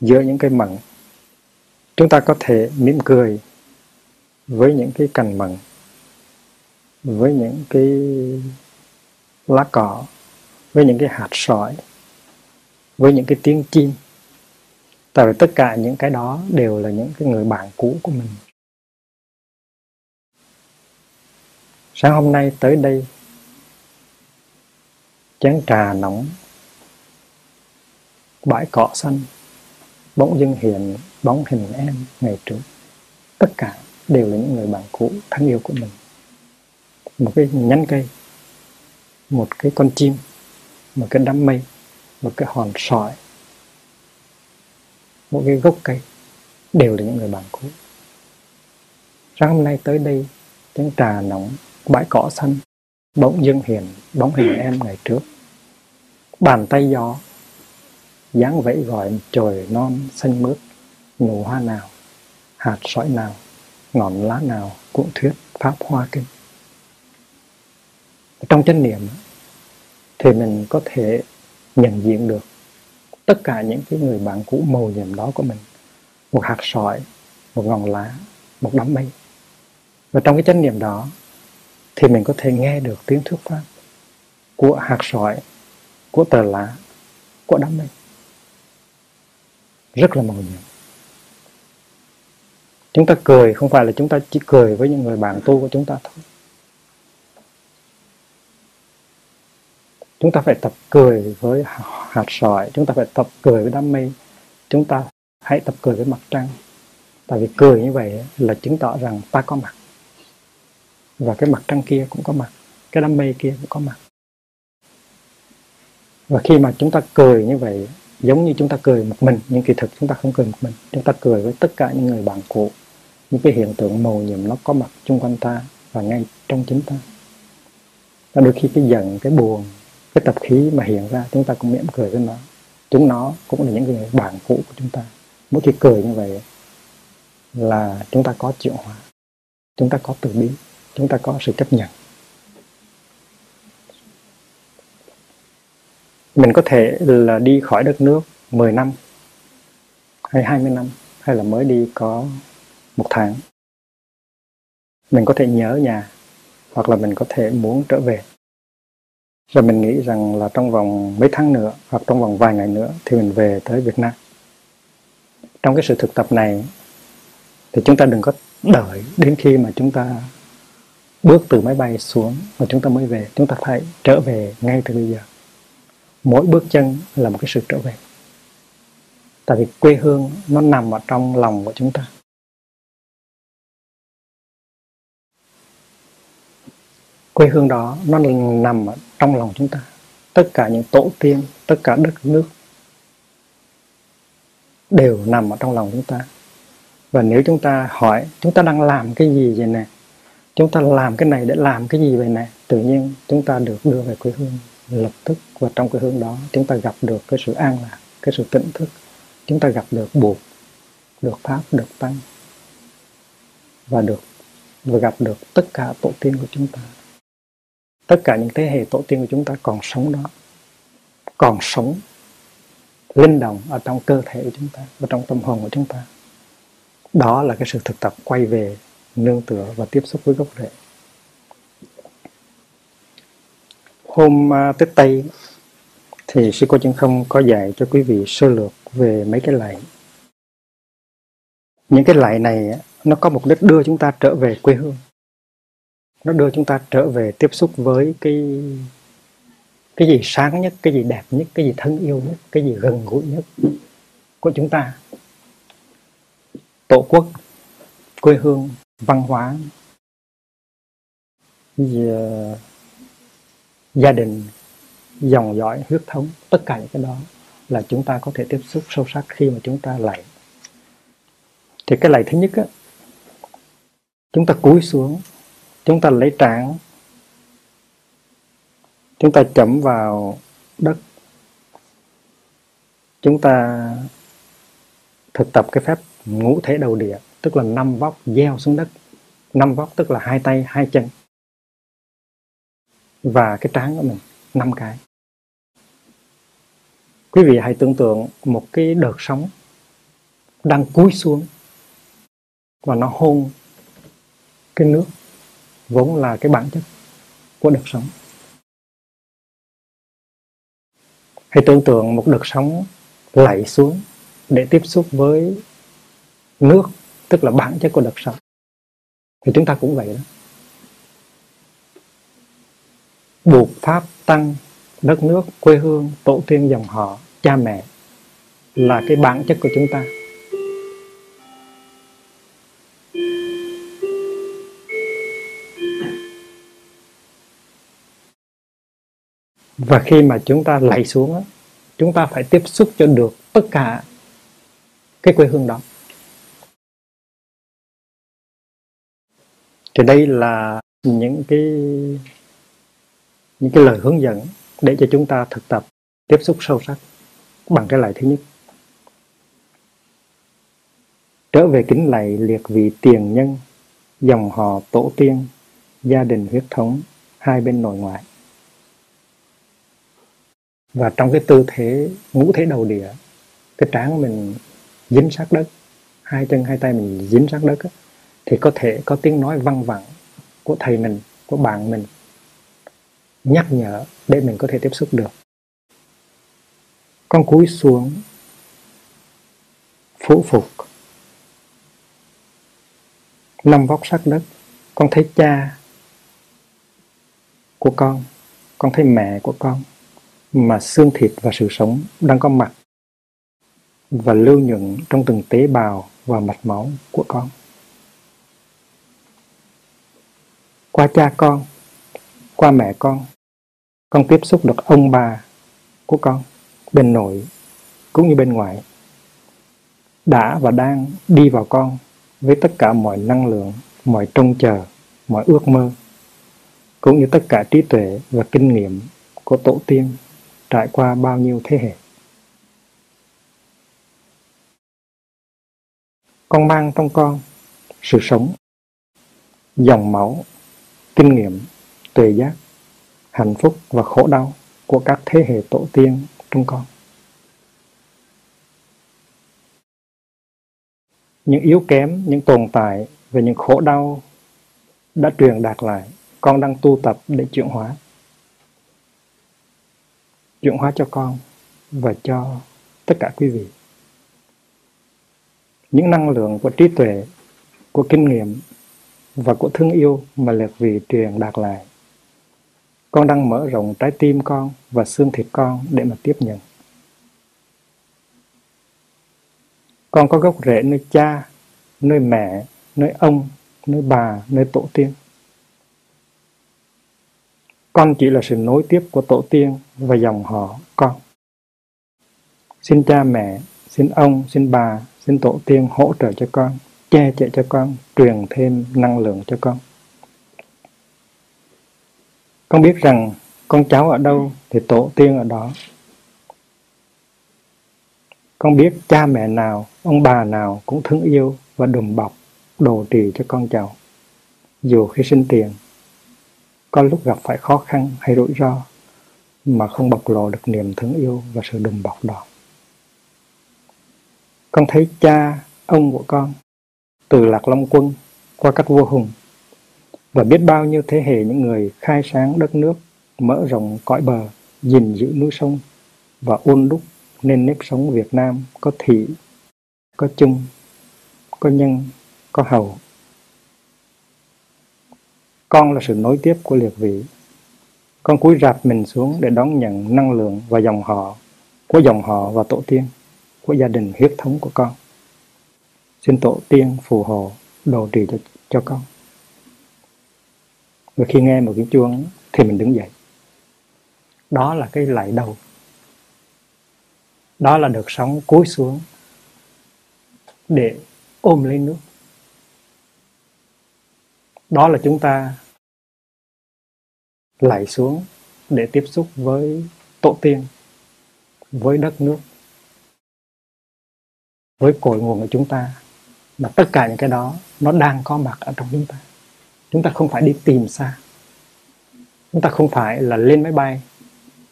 giữa những cây mận chúng ta có thể mỉm cười với những cái cành mận với những cái lá cỏ, với những cái hạt sỏi với những cái tiếng chim. Tại vì tất cả những cái đó đều là những cái người bạn cũ của mình. Sáng hôm nay tới đây, chén trà nóng, bãi cỏ xanh, bỗng dưng hiện, bóng hình em, ngày trước. Tất cả đều là những người bạn cũ, thân yêu của mình. Một cái nhánh cây, một cái con chim, một cái đám mây một cái hòn sỏi một cái gốc cây đều là những người bạn cũ. Sáng hôm nay tới đây, tiếng trà nóng, bãi cỏ xanh bỗng dưng hiền, bóng hình em ngày trước. Bàn tay gió, dáng vẫy gọi trời non xanh mướt, nụ hoa nào, hạt sỏi nào, ngọn lá nào cũng thuyết pháp hoa kinh. Trong chánh niệm thì mình có thể nhận diện được tất cả những cái người bạn cũ màu nhiệm đó của mình. Một hạt sỏi, một ngọn lá, một đám mây. Và trong cái chánh niệm đó thì mình có thể nghe được tiếng thuyết pháp của hạt sỏi, của tờ lá, của đám mây. Rất là màu nhiệm. Chúng ta cười không phải là chúng ta chỉ cười với những người bạn tu của chúng ta thôi. Chúng ta phải tập cười với hạt sỏi, chúng ta phải tập cười với đám mây. Chúng ta hãy tập cười với mặt trăng. Tại vì cười như vậy là chứng tỏ rằng ta có mặt. Và cái mặt trăng kia cũng có mặt, cái đám mây kia cũng có mặt. Và khi mà chúng ta cười như vậy, giống như chúng ta cười một mình, nhưng kỳ thực chúng ta không cười một mình. Chúng ta cười với tất cả những người bạn cũ. Những cái hiện tượng màu nhiệm nó có mặt chung quanh ta và ngay trong chính ta. Và đôi khi cái giận, cái buồn cái tập khí mà hiện ra, chúng ta cũng mỉm cười với nó. Chúng nó cũng là những người bạn cũ của chúng ta. Mỗi khi cười như vậy là chúng ta có chuyển hóa. Chúng ta có từ bi. Chúng ta có sự chấp nhận. Mình có thể là đi khỏi đất nước 10 năm hay 20 năm hay là mới đi có một tháng. Mình có thể nhớ nhà hoặc là mình có thể muốn trở về và mình nghĩ rằng là trong vòng mấy tháng nữa hoặc trong vòng vài ngày nữa thì mình về tới Việt Nam. Trong cái sự thực tập này thì chúng ta đừng có đợi đến khi mà chúng ta bước từ máy bay xuống và chúng ta mới về. Chúng ta phải trở về ngay từ bây giờ. Mỗi bước chân là một cái sự trở về. Tại vì quê hương nó nằm ở trong lòng của chúng ta. Quê hương đó nó nằm ở trong lòng chúng ta. Tất cả những tổ tiên, tất cả đất nước đều nằm ở trong lòng chúng ta. Và nếu chúng ta hỏi, chúng ta đang làm cái gì vậy nè? Chúng ta làm cái này để làm cái gì vậy nè? Tự nhiên chúng ta được đưa về quê hương lập tức. Và trong quê hương đó, chúng ta gặp được cái sự an lạc, cái sự tỉnh thức. Chúng ta gặp được buộc được pháp, được tăng. Và được, và gặp được tất cả tổ tiên của chúng ta tất cả những thế hệ tổ tiên của chúng ta còn sống đó, còn sống linh động ở trong cơ thể của chúng ta và trong tâm hồn của chúng ta. Đó là cái sự thực tập quay về, nương tựa và tiếp xúc với gốc rễ. Hôm à, Tết Tây thì sư cô chân không có dạy cho quý vị sơ lược về mấy cái lạy. Những cái lạy này nó có mục đích đưa chúng ta trở về quê hương nó đưa chúng ta trở về tiếp xúc với cái cái gì sáng nhất, cái gì đẹp nhất, cái gì thân yêu nhất, cái gì gần gũi nhất của chúng ta. Tổ quốc, quê hương, văn hóa ờ, gia đình, dòng dõi, huyết thống, tất cả những cái đó là chúng ta có thể tiếp xúc sâu sắc khi mà chúng ta lạy. Thì cái lạy thứ nhất á, chúng ta cúi xuống chúng ta lấy trán chúng ta chấm vào đất. Chúng ta thực tập cái phép ngũ thể đầu địa, tức là năm vóc gieo xuống đất. Năm vóc tức là hai tay, hai chân. Và cái trán của mình, năm cái. Quý vị hãy tưởng tượng một cái đợt sóng đang cúi xuống và nó hôn cái nước vốn là cái bản chất của đợt sóng hãy tưởng tượng một đợt sóng lạy xuống để tiếp xúc với nước, tức là bản chất của đợt sóng thì chúng ta cũng vậy đó. Buộc pháp tăng đất nước, quê hương, tổ tiên dòng họ, cha mẹ là cái bản chất của chúng ta. Và khi mà chúng ta lạy xuống chúng ta phải tiếp xúc cho được tất cả cái quê hương đó. Thì đây là những cái những cái lời hướng dẫn để cho chúng ta thực tập, tiếp xúc sâu sắc bằng cái lạy thứ nhất. Trở về kính lạy liệt vị tiền nhân, dòng họ tổ tiên, gia đình huyết thống, hai bên nội ngoại và trong cái tư thế, ngũ thế đầu địa, cái trán mình dính sát đất, hai chân, hai tay mình dính sát đất thì có thể có tiếng nói văng vẳng của thầy mình, của bạn mình, nhắc nhở để mình có thể tiếp xúc được. Con cúi xuống, phủ phục. Năm vóc sát đất, con thấy cha của con con thấy mẹ của con mà xương thịt và sự sống đang có mặt và lưu nhuận trong từng tế bào và mạch máu của con. Qua cha con, qua mẹ con, con tiếp xúc được ông bà của con bên nội cũng như bên ngoài đã và đang đi vào con với tất cả mọi năng lượng, mọi trông chờ, mọi ước mơ cũng như tất cả trí tuệ và kinh nghiệm của tổ tiên trải qua bao nhiêu thế hệ. Con mang trong con sự sống, dòng máu, kinh nghiệm, tuệ giác, hạnh phúc và khổ đau của các thế hệ tổ tiên trong con. những yếu kém những tồn tại và những khổ đau đã truyền đạt lại con đang tu tập để chuyển hóa chuyển hóa cho con và cho tất cả quý vị. Những năng lượng của trí tuệ, của kinh nghiệm và của thương yêu mà liệt vị truyền đạt lại. Con đang mở rộng trái tim con và xương thịt con để mà tiếp nhận. Con có gốc rễ nơi cha, nơi mẹ, nơi ông, nơi bà, nơi tổ tiên con chỉ là sự nối tiếp của tổ tiên và dòng họ con. Xin cha mẹ, xin ông, xin bà, xin tổ tiên hỗ trợ cho con, che chở cho con, truyền thêm năng lượng cho con. Con biết rằng con cháu ở đâu thì tổ tiên ở đó. Con biết cha mẹ nào, ông bà nào cũng thương yêu và đùm bọc, đồ trì cho con cháu. Dù khi sinh tiền, có lúc gặp phải khó khăn hay rủi ro mà không bộc lộ được niềm thương yêu và sự đùm bọc đó. Con thấy cha, ông của con từ Lạc Long Quân qua các vua hùng và biết bao nhiêu thế hệ những người khai sáng đất nước, mở rộng cõi bờ, gìn giữ núi sông và ôn đúc nên nếp sống Việt Nam có thị, có chung, có nhân, có hầu con là sự nối tiếp của liệt vị. Con cúi rạp mình xuống để đón nhận năng lượng và dòng họ của dòng họ và tổ tiên của gia đình huyết thống của con. Xin tổ tiên phù hộ đồ trì cho, cho con. Và khi nghe một tiếng chuông thì mình đứng dậy. Đó là cái lại đầu. Đó là được sống cúi xuống để ôm lấy nước. Đó là chúng ta lạy xuống để tiếp xúc với tổ tiên, với đất nước, với cội nguồn của chúng ta. Mà tất cả những cái đó nó đang có mặt ở trong chúng ta. Chúng ta không phải đi tìm xa. Chúng ta không phải là lên máy bay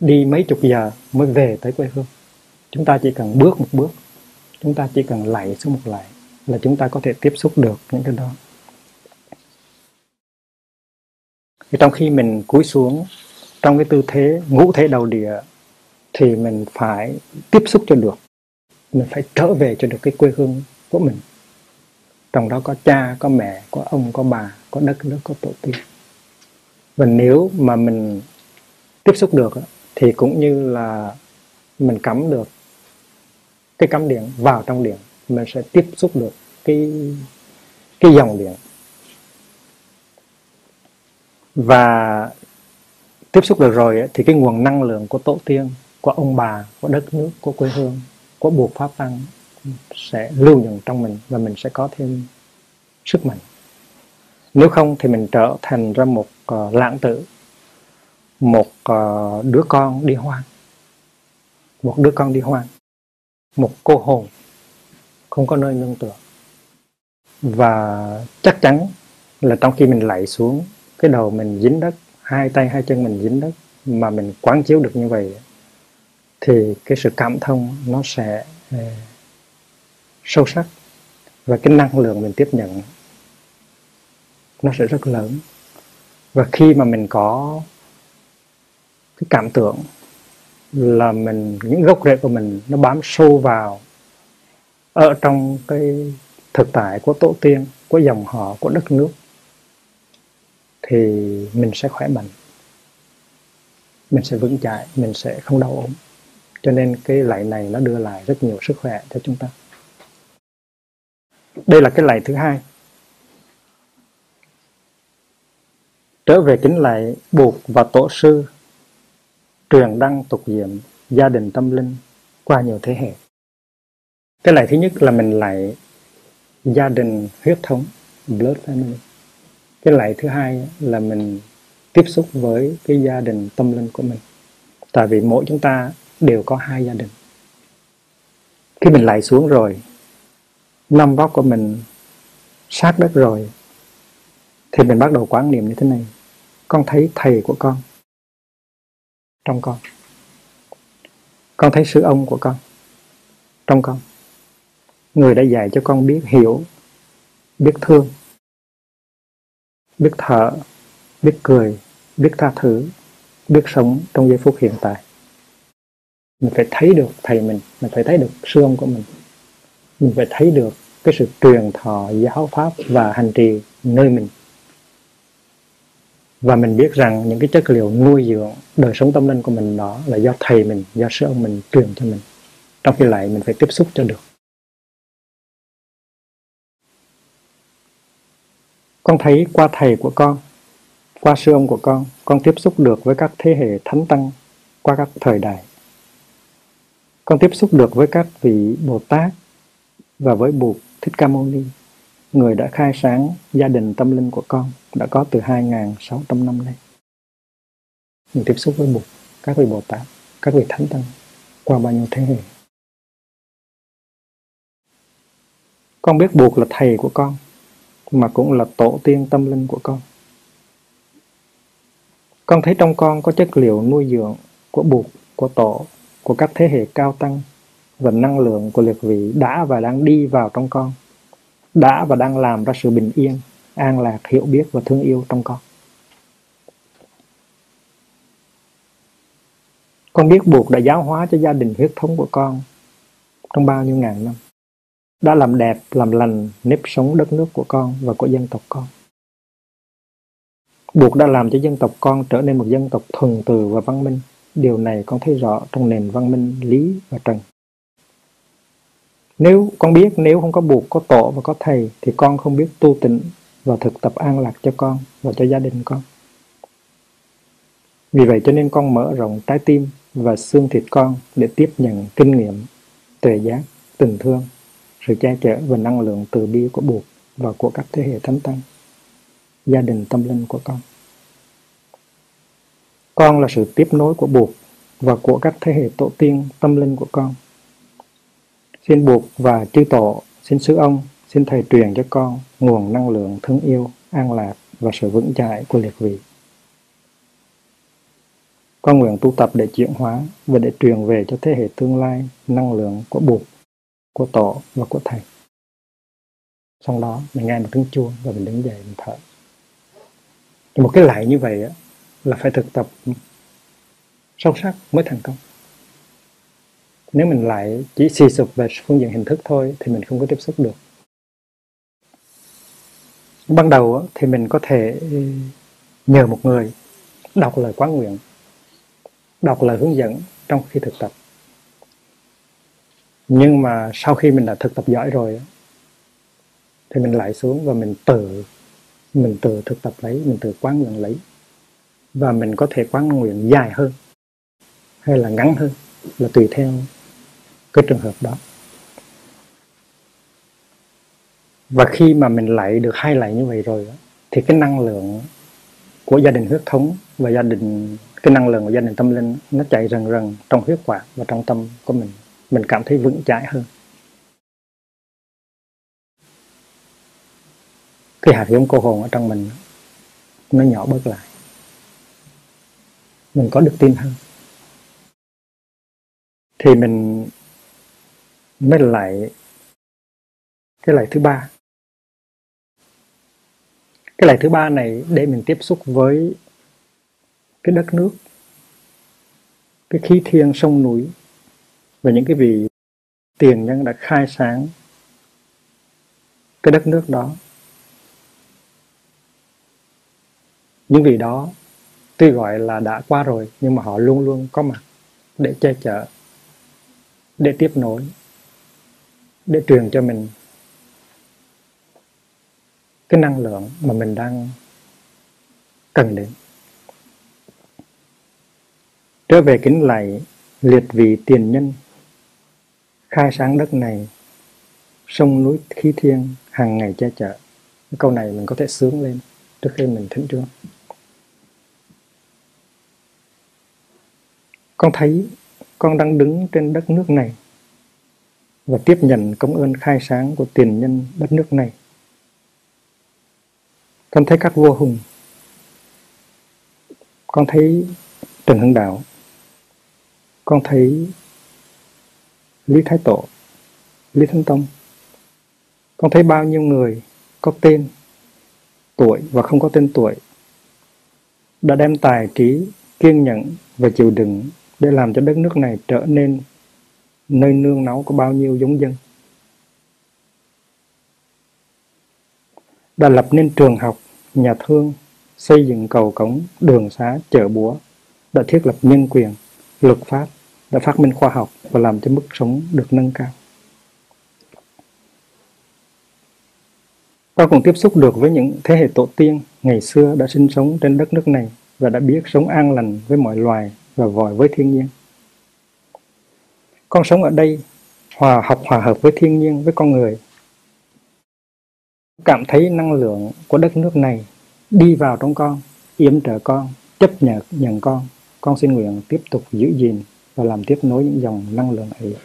đi mấy chục giờ mới về tới quê hương. Chúng ta chỉ cần bước một bước, chúng ta chỉ cần lạy xuống một lạy là chúng ta có thể tiếp xúc được những cái đó. Thì trong khi mình cúi xuống, trong cái tư thế, ngũ thế đầu địa, thì mình phải tiếp xúc cho được. Mình phải trở về cho được cái quê hương của mình. Trong đó có cha, có mẹ, có ông, có bà, có đất, nước, có tổ tiên. Và nếu mà mình tiếp xúc được thì cũng như là mình cắm được cái cắm điện vào trong điện, mình sẽ tiếp xúc được cái cái dòng điện và tiếp xúc được rồi thì cái nguồn năng lượng của tổ tiên của ông bà của đất nước của quê hương của buộc pháp tăng sẽ lưu nhận trong mình và mình sẽ có thêm sức mạnh. Nếu không thì mình trở thành ra một uh, lãng tử một uh, đứa con đi hoang một đứa con đi hoang một cô hồn không có nơi nương tựa. Và chắc chắn là trong khi mình lạy xuống cái đầu mình dính đất hai tay hai chân mình dính đất mà mình quán chiếu được như vậy thì cái sự cảm thông nó sẽ uh, sâu sắc và cái năng lượng mình tiếp nhận nó sẽ rất lớn. Và khi mà mình có cái cảm tưởng là mình những gốc rễ của mình nó bám sâu vào ở trong cái thực tại của tổ tiên của dòng họ của đất nước thì mình sẽ khỏe mạnh. Mình sẽ vững chãi, mình sẽ không đau ốm. Cho nên cái lạy này nó đưa lại rất nhiều sức khỏe cho chúng ta. Đây là cái lạy thứ hai. Trở về kính lạy buộc và tổ sư truyền đăng tục diệm, gia đình tâm linh, qua nhiều thế hệ. Cái lạy thứ nhất là mình lại gia đình huyết thống, blood family cái lại thứ hai là mình tiếp xúc với cái gia đình tâm linh của mình. Tại vì mỗi chúng ta đều có hai gia đình. Khi mình lại xuống rồi, năm vóc của mình sát đất rồi, thì mình bắt đầu quán niệm như thế này. Con thấy thầy của con trong con. Con thấy sư ông của con trong con. Người đã dạy cho con biết hiểu, biết thương biết thở, biết cười, biết tha thứ, biết sống trong giây phút hiện tại. Mình phải thấy được thầy mình mình phải thấy được sư ông của mình. Mình phải thấy được cái sự truyền thọ giáo pháp và hành trì nơi mình. Và mình biết rằng những cái chất liệu nuôi dưỡng đời sống tâm linh của mình đó là do thầy mình, do sư ông mình truyền cho mình. Trong khi lại mình phải tiếp xúc cho được. Con thấy qua thầy của con qua sư ông của con con tiếp xúc được với các thế hệ thánh tăng qua các thời đại con tiếp xúc được với các vị bồ tát và với bụt thích ca mâu ni người đã khai sáng gia đình tâm linh của con đã có từ 2.600 năm nay. Mình tiếp xúc với Bụt, các vị Bồ Tát, các vị Thánh Tăng qua bao nhiêu thế hệ. Con biết Bụt là thầy của con, mà cũng là tổ tiên tâm linh của con. Con thấy trong con có chất liệu nuôi dưỡng của Bụt, của tổ, của các thế hệ cao tăng và năng lượng của liệt vị đã và đang đi vào trong con đã và đang làm ra sự bình yên, an lạc, hiểu biết và thương yêu trong con. Con biết buộc đã giáo hóa cho gia đình huyết thống của con trong bao nhiêu ngàn năm. Đã làm đẹp, làm lành nếp sống đất nước của con và của dân tộc con. Buộc đã làm cho dân tộc con trở nên một dân tộc thuần từ và văn minh. Điều này con thấy rõ trong nền văn minh lý và trần. Nếu con biết nếu không có buộc, có tổ và có thầy thì con không biết tu tịnh và thực tập an lạc cho con và cho gia đình con. Vì vậy cho nên con mở rộng trái tim và xương thịt con để tiếp nhận kinh nghiệm, tuệ giác, tình thương, sự che chở và năng lượng từ bi của buộc và của các thế hệ thánh tăng, gia đình tâm linh của con. Con là sự tiếp nối của buộc và của các thế hệ tổ tiên tâm linh của con Xin buộc và chư tổ, xin sư ông, xin thầy truyền cho con nguồn năng lượng thương yêu, an lạc và sự vững chãi của liệt vị. Con nguyện tu tập để chuyển hóa và để truyền về cho thế hệ tương lai năng lượng của buộc, của tổ và của thầy. Sau đó mình nghe một tiếng chuông và mình đứng dậy, mình thở. Một cái lại như vậy là phải thực tập sâu sắc mới thành công nếu mình lại chỉ xì sụp về phương diện hình thức thôi thì mình không có tiếp xúc được ban đầu thì mình có thể ừ, nhờ một người đọc lời quán nguyện, đọc lời hướng dẫn trong khi thực tập nhưng mà sau khi mình đã thực tập giỏi rồi thì mình lại xuống và mình tự mình tự thực tập lấy, mình tự quán nguyện lấy. Và mình có thể quán nguyện dài hơn hay là ngắn hơn, là tùy theo cái trường hợp đó. Và khi mà mình lại được hai lại như vậy rồi thì cái năng lượng của gia đình huyết thống và gia đình, cái năng lượng của gia đình tâm linh nó chạy rần rần trong huyết quản và trong tâm của mình mình cảm thấy vững chãi hơn. Cái hạt giống cô hồn ở trong mình, nó nhỏ bớt lại. Mình có được tin hơn. Thì mình mới lại cái lại thứ ba. Cái lại thứ ba này để mình tiếp xúc với cái đất nước, cái khí thiên sông núi và những cái vị tiền nhân đã khai sáng cái đất nước đó. Những vị đó tuy gọi là đã qua rồi, nhưng mà họ luôn luôn có mặt để che chở, để tiếp nối, để truyền cho mình cái năng lượng mà mình đang cần đến. Trở về kính lạy liệt vị tiền nhân khai sáng đất này sông núi khí thiên hàng ngày che chở. Cái câu này mình có thể sướng lên trước khi mình thỉnh trương con thấy con đang đứng trên đất nước này và tiếp nhận công ơn khai sáng của tiền nhân đất nước này. Con thấy các vua hùng, con thấy Trần Hưng Đạo, con thấy Lý Thái Tổ, Lý Thánh Tông, con thấy bao nhiêu người có tên tuổi và không có tên tuổi đã đem tài trí kiên nhẫn và chịu đựng để làm cho đất nước này trở nên nơi nương náu của bao nhiêu giống dân. Đã lập nên trường học nhà thương xây dựng cầu cống đường xá chợ búa đã thiết lập nhân quyền luật pháp đã phát minh khoa học và làm cho mức sống được nâng cao Ta cũng tiếp xúc được với những thế hệ tổ tiên ngày xưa đã sinh sống trên đất nước này và đã biết sống an lành với mọi loài và vòi với thiên nhiên. Con sống ở đây, hòa học hòa hợp với thiên nhiên, với con người. Cảm thấy năng lượng của đất nước này đi vào trong con, yểm trợ con, chấp nhận nhận con. Con xin nguyện tiếp tục giữ gìn và làm tiếp nối những dòng năng lượng ấy.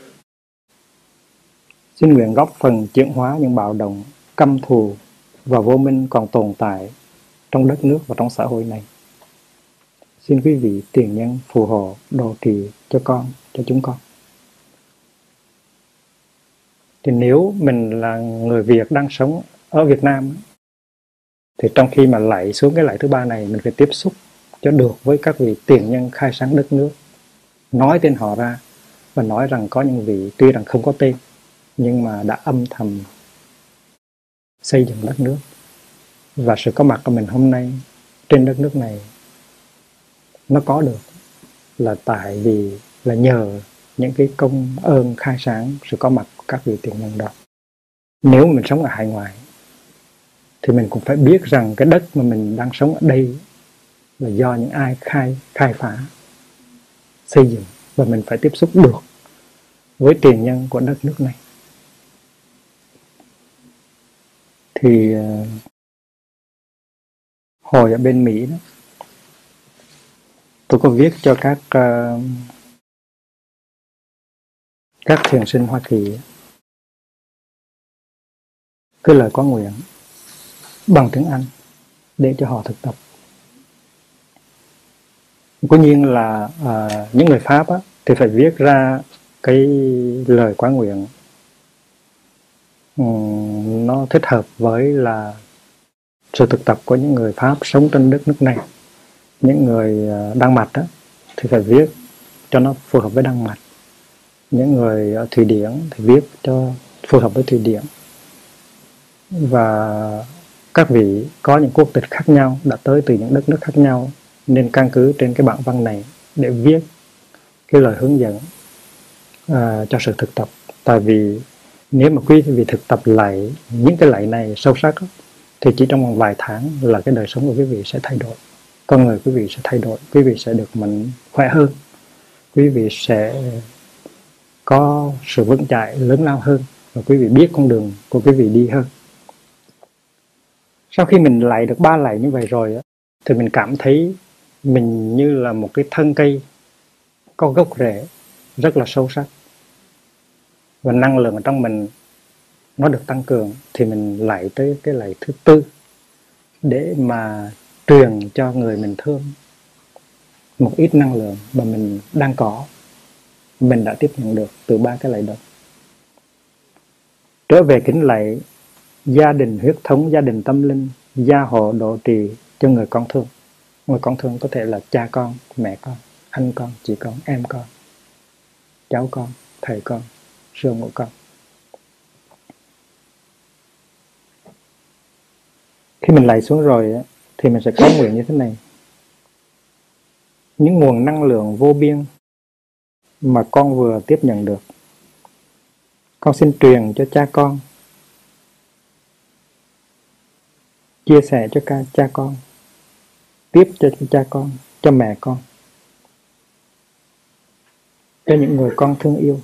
Xin nguyện góp phần chuyển hóa những bạo động, căm thù và vô minh còn tồn tại trong đất nước và trong xã hội này. Xin quý vị tiền nhân phù hộ đồ trì cho con, cho chúng con. Thì nếu mình là người Việt đang sống ở Việt Nam thì trong khi mà lạy xuống cái lạy thứ ba này mình phải tiếp xúc cho được với các vị tiền nhân khai sáng đất nước nói tên họ ra và nói rằng có những vị tuy rằng không có tên, nhưng mà đã âm thầm xây dựng đất nước. Và sự có mặt của mình hôm nay trên đất nước này nó có được là tại vì là nhờ những cái công ơn khai sáng, sự có mặt của các vị tiền nhân đó. Nếu mình sống ở hải ngoại, thì mình cũng phải biết rằng cái đất mà mình đang sống ở đây là do những ai khai khai phá xây dựng và mình phải tiếp xúc được với tiền nhân của đất nước này. Thì ờ, hồi ở bên Mỹ đó tôi có viết cho các uh, các thiền sinh Hoa Kỳ cái lời có nguyện bằng tiếng Anh để cho họ thực tập cố nhiên là à, những người Pháp á, thì phải viết ra cái lời quá nguyện. Ừ, nó thích hợp với là sự thực tập của những người Pháp sống trên đất nước này. Những người ờ, Đan Mạch á, thì phải viết cho nó phù hợp với Đan Mạch. Những người ở Thụy Điển thì viết cho phù hợp với Thụy Điển. Và các vị có những quốc tịch khác nhau đã tới từ những đất nước khác nhau nên căn cứ trên cái bản văn này để viết cái lời hướng dẫn uh, cho sự thực tập. Tại vì nếu mà quý vị thực tập lại những cái lạy này sâu sắc thì chỉ trong vòng vài tháng là cái đời sống của quý vị sẽ thay đổi con người quý vị sẽ thay đổi quý vị sẽ được mạnh khỏe hơn quý vị sẽ có sự vững chãi lớn lao hơn và quý vị biết con đường của quý vị đi hơn. Sau khi mình lại được ba lại như vậy rồi thì mình cảm thấy mình như là một cái thân cây, có gốc rễ, rất là sâu sắc. Và năng lượng ở trong mình nó được tăng cường thì mình lại tới cái lạy thứ tư để mà truyền cho người mình thương một ít năng lượng mà mình đang có, mình đã tiếp nhận được từ ba cái lạy đó. Trở về kính lạy gia đình huyết thống, gia đình tâm linh, gia hộ độ trì cho người con thương người con thương có thể là cha con, mẹ con, anh con, chị con, em con, cháu con, thầy con, sư của con. Khi mình lạy xuống rồi thì mình sẽ có nguyện như thế này. Những nguồn năng lượng vô biên mà con vừa tiếp nhận được, con xin truyền cho cha con, chia sẻ cho cha con tiếp cho cha con, cho mẹ con, cho những người con thương yêu,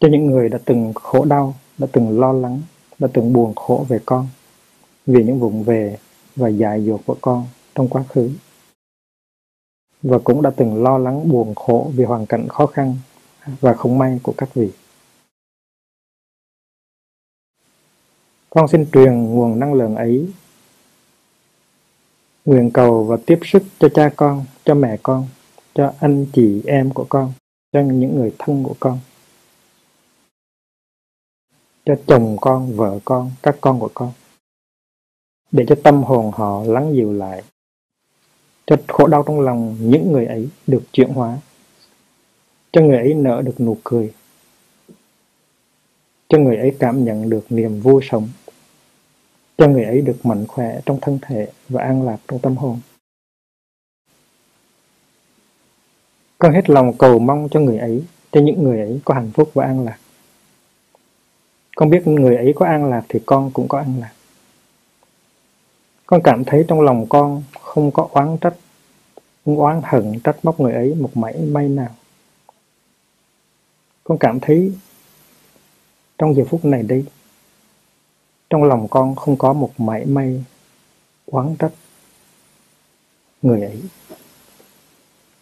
cho những người đã từng khổ đau, đã từng lo lắng, đã từng buồn khổ về con vì những vụng về và dại dột của con trong quá khứ và cũng đã từng lo lắng, buồn khổ vì hoàn cảnh khó khăn và không may của các vị. Con xin truyền nguồn năng lượng ấy nguyện cầu và tiếp sức cho cha con, cho mẹ con, cho anh chị em của con, cho những người thân của con. cho chồng con, vợ con, các con của con. Để cho tâm hồn họ lắng dịu lại. Cho khổ đau trong lòng những người ấy được chuyển hóa. Cho người ấy nở được nụ cười. Cho người ấy cảm nhận được niềm vui sống. Cho người ấy được mạnh khỏe trong thân thể và an lạc trong tâm hồn. Con hết lòng cầu mong cho người ấy, cho những người ấy có hạnh phúc và an lạc. Con biết người ấy có an lạc thì con cũng có an lạc. Con cảm thấy trong lòng con không có oán trách, không oán hận trách móc người ấy một mảy may nào. Con cảm thấy trong giờ phút này đây, trong lòng con không có một mảy may oán trách người ấy.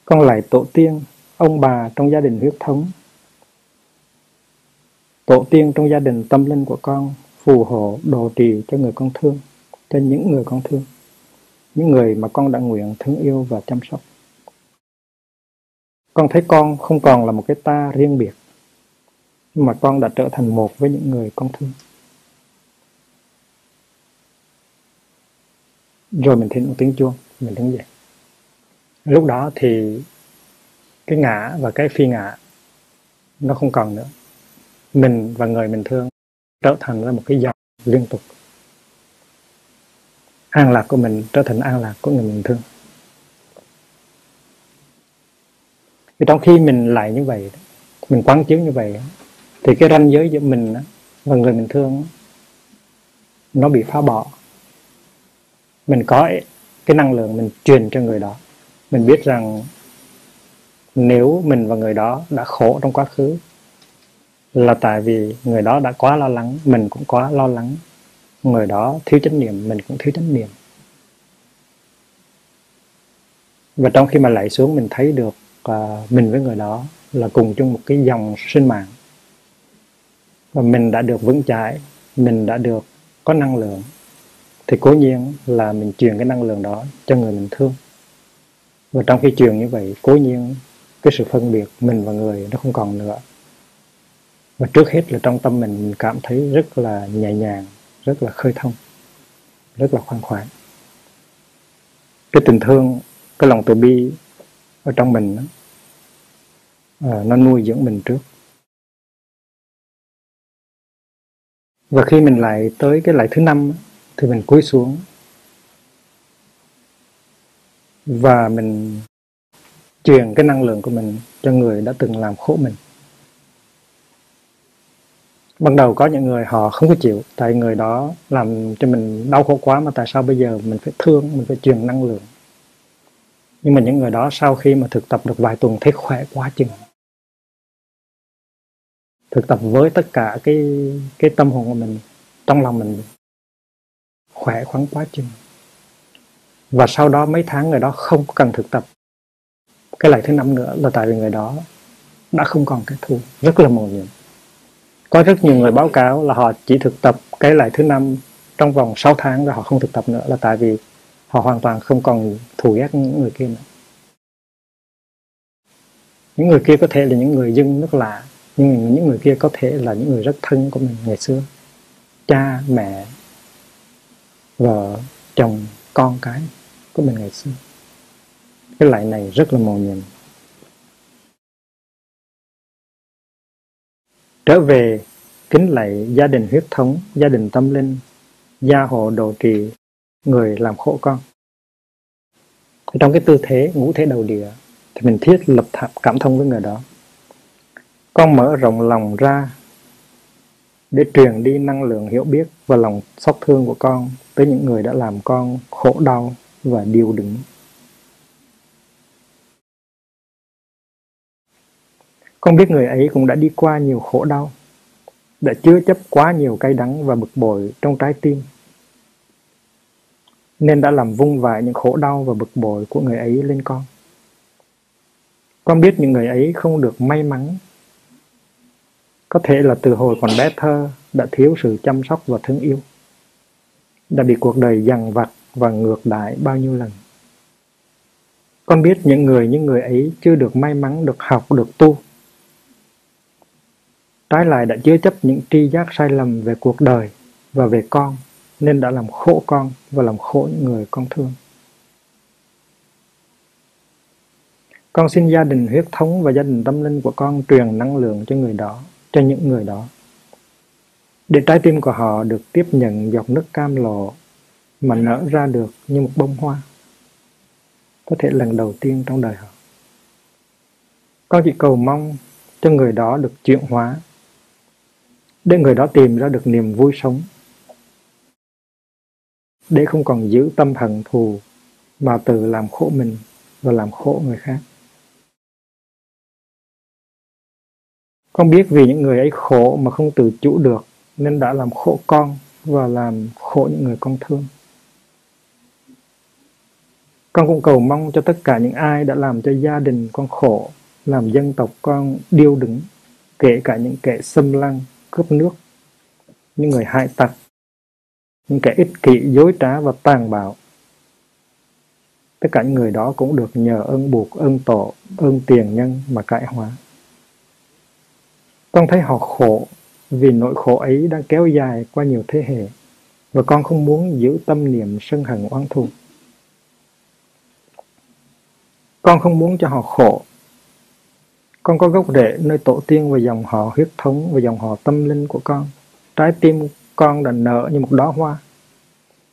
Con lại tổ tiên, ông bà trong gia đình huyết thống. Tổ tiên trong gia đình tâm linh của con phù hộ đồ trì cho người con thương cho những người con thương những người mà con đã nguyện thương yêu và chăm sóc. Con thấy con không còn là một cái ta riêng biệt mà con đã trở thành một với những người con thương. Rồi mình thỉnh một tiếng chuông, mình đứng dậy lúc đó thì cái ngã và cái phi ngã nó không còn nữa. Mình và người mình thương trở thành ra một cái dòng liên tục. An lạc của mình trở thành an lạc của người mình thương. Thì trong khi mình lại như vậy, mình quán chiếu như vậy, thì cái ranh giới giữa mình và người mình thương nó bị phá bỏ mình có cái năng lượng mình truyền cho người đó. Mình biết rằng nếu mình và người đó đã khổ trong quá khứ là tại vì người đó đã quá lo lắng mình cũng quá lo lắng. Người đó thiếu trách nhiệm mình cũng thiếu trách nhiệm. Và trong khi mà lại xuống mình thấy được uh, mình với người đó là cùng chung một cái dòng sinh mạng. Và mình đã được vững chãi mình đã được có năng lượng thì cố nhiên là mình truyền cái năng lượng đó cho người mình thương. Và trong khi truyền như vậy, cố nhiên cái sự phân biệt mình và người nó không còn nữa. Và trước hết là trong tâm mình mình cảm thấy rất là nhẹ nhàng, rất là khơi thông, rất là khoan khoái. Cái tình thương, cái lòng từ bi ở trong mình à, nó nuôi dưỡng mình trước. Và khi mình lại tới cái lại thứ năm thì mình cúi xuống. Và mình truyền cái năng lượng của mình cho người đã từng làm khổ mình. Ban đầu có những người họ không có chịu, tại người đó làm cho mình đau khổ quá mà tại sao bây giờ mình phải thương, mình phải truyền năng lượng. Nhưng mà những người đó sau khi mà thực tập được vài tuần thấy khỏe quá chừng. Thực tập với tất cả cái cái tâm hồn của mình, trong lòng mình khỏe khoắn quá chừng. Và sau đó mấy tháng người đó không cần thực tập. Cái lại thứ năm nữa là tại vì người đó đã không còn cái thù, rất là mầu nhiệm. Có rất nhiều người báo cáo là họ chỉ thực tập cái lại thứ năm trong vòng 6 tháng rồi họ không thực tập nữa là tại vì họ hoàn toàn không còn thù ghét những người kia nữa. Những người kia có thể là những người dân nước lạ, nhưng những người kia có thể là những người rất thân của mình ngày xưa. Cha, mẹ vợ chồng con cái của mình ngày xưa. Cái lại này rất là màu nhiệm. Trở về kính lạy gia đình huyết thống, gia đình tâm linh, gia hộ độ trì người làm khổ con. Trong cái tư thế, ngũ thế đầu địa, thì mình thiết lập cảm thông với người đó. Con mở rộng lòng ra để truyền đi năng lượng hiểu biết và lòng xót thương của con tới những người đã làm con khổ đau và điều đứng Con biết người ấy cũng đã đi qua nhiều khổ đau, đã chứa chấp quá nhiều cay đắng và bực bội trong trái tim, nên đã làm vung vãi những khổ đau và bực bội của người ấy lên con. Con biết những người ấy không được may mắn. Có thể là từ hồi còn bé thơ đã thiếu sự chăm sóc và thương yêu, đã bị cuộc đời dằn vặt và ngược đại bao nhiêu lần. Con biết những người những người ấy chưa được may mắn được học, được tu, trái lại đã chứa chấp những tri giác sai lầm về cuộc đời và về con nên đã làm khổ con và làm khổ những người con thương. Con xin gia đình huyết thống và gia đình tâm linh của con truyền năng lượng cho người đó cho những người đó để trái tim của họ được tiếp nhận giọt nước cam lộ mà nở ra được như một bông hoa, có thể lần đầu tiên trong đời họ. Con chỉ cầu mong cho người đó được chuyển hóa, để người đó tìm ra được niềm vui sống, để không còn giữ tâm hận thù mà tự làm khổ mình và làm khổ người khác. Con biết vì những người ấy khổ mà không tự chủ được nên đã làm khổ con và làm khổ những người con thương. Con cũng cầu mong cho tất cả những ai đã làm cho gia đình con khổ, làm dân tộc con điêu đứng, kể cả những kẻ xâm lăng, cướp nước, những người hại tặc, những kẻ ích kỷ, dối trá và tàn bạo. Tất cả những người đó cũng được nhờ ơn buộc, ơn tổ ơn tiền nhân mà cải hóa. Con thấy họ khổ vì nỗi khổ ấy đang kéo dài qua nhiều thế hệ, và con không muốn giữ tâm niệm sân hận oán thù. Con không muốn cho họ khổ. Con có gốc rễ nơi tổ tiên và dòng họ huyết thống và dòng họ tâm linh của con. Trái tim con đã nở như một đóa hoa.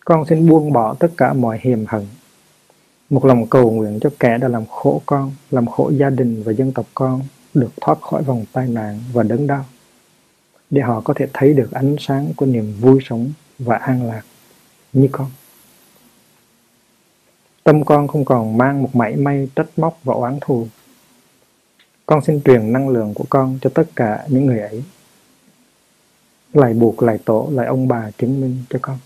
Con xin buông bỏ tất cả mọi hiềm hận. Một lòng cầu nguyện cho kẻ đã làm khổ con, làm khổ gia đình và dân tộc con được thoát khỏi vòng tai nạn và đớn đau để họ có thể thấy được ánh sáng của niềm vui sống và an lạc như con. Tâm con không còn mang một mảy may trách móc và oán thù. Con xin truyền năng lượng của con cho tất cả những người ấy. Lại buộc lại tổ, lại ông bà chứng minh cho con.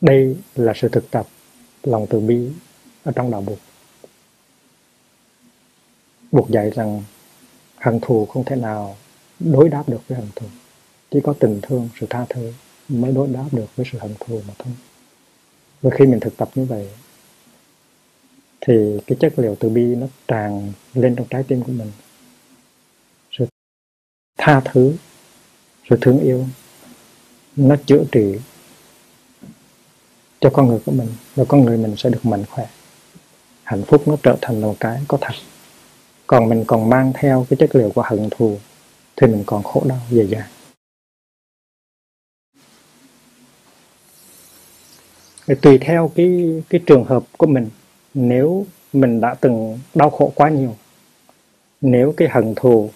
Đây là sự thực tập, lòng từ bi ở trong đạo buộc buộc dạy rằng hận thù không thể nào đối đáp được với hận thù. Chỉ có tình thương, sự tha thứ mới đối đáp được với sự hận thù mà thôi. Và khi mình thực tập như vậy, thì cái chất liệu từ bi nó tràn lên trong trái tim của mình. Sự tha thứ, sự thương yêu nó chữa trị cho con người của mình và con người mình sẽ được mạnh khỏe. Hạnh phúc nó trở thành một cái có thật. Còn mình còn mang theo cái chất liệu của hận thù thì mình còn khổ đau dài dài tùy theo cái cái trường hợp của mình, nếu mình đã từng đau khổ quá nhiều, nếu cái hận thù,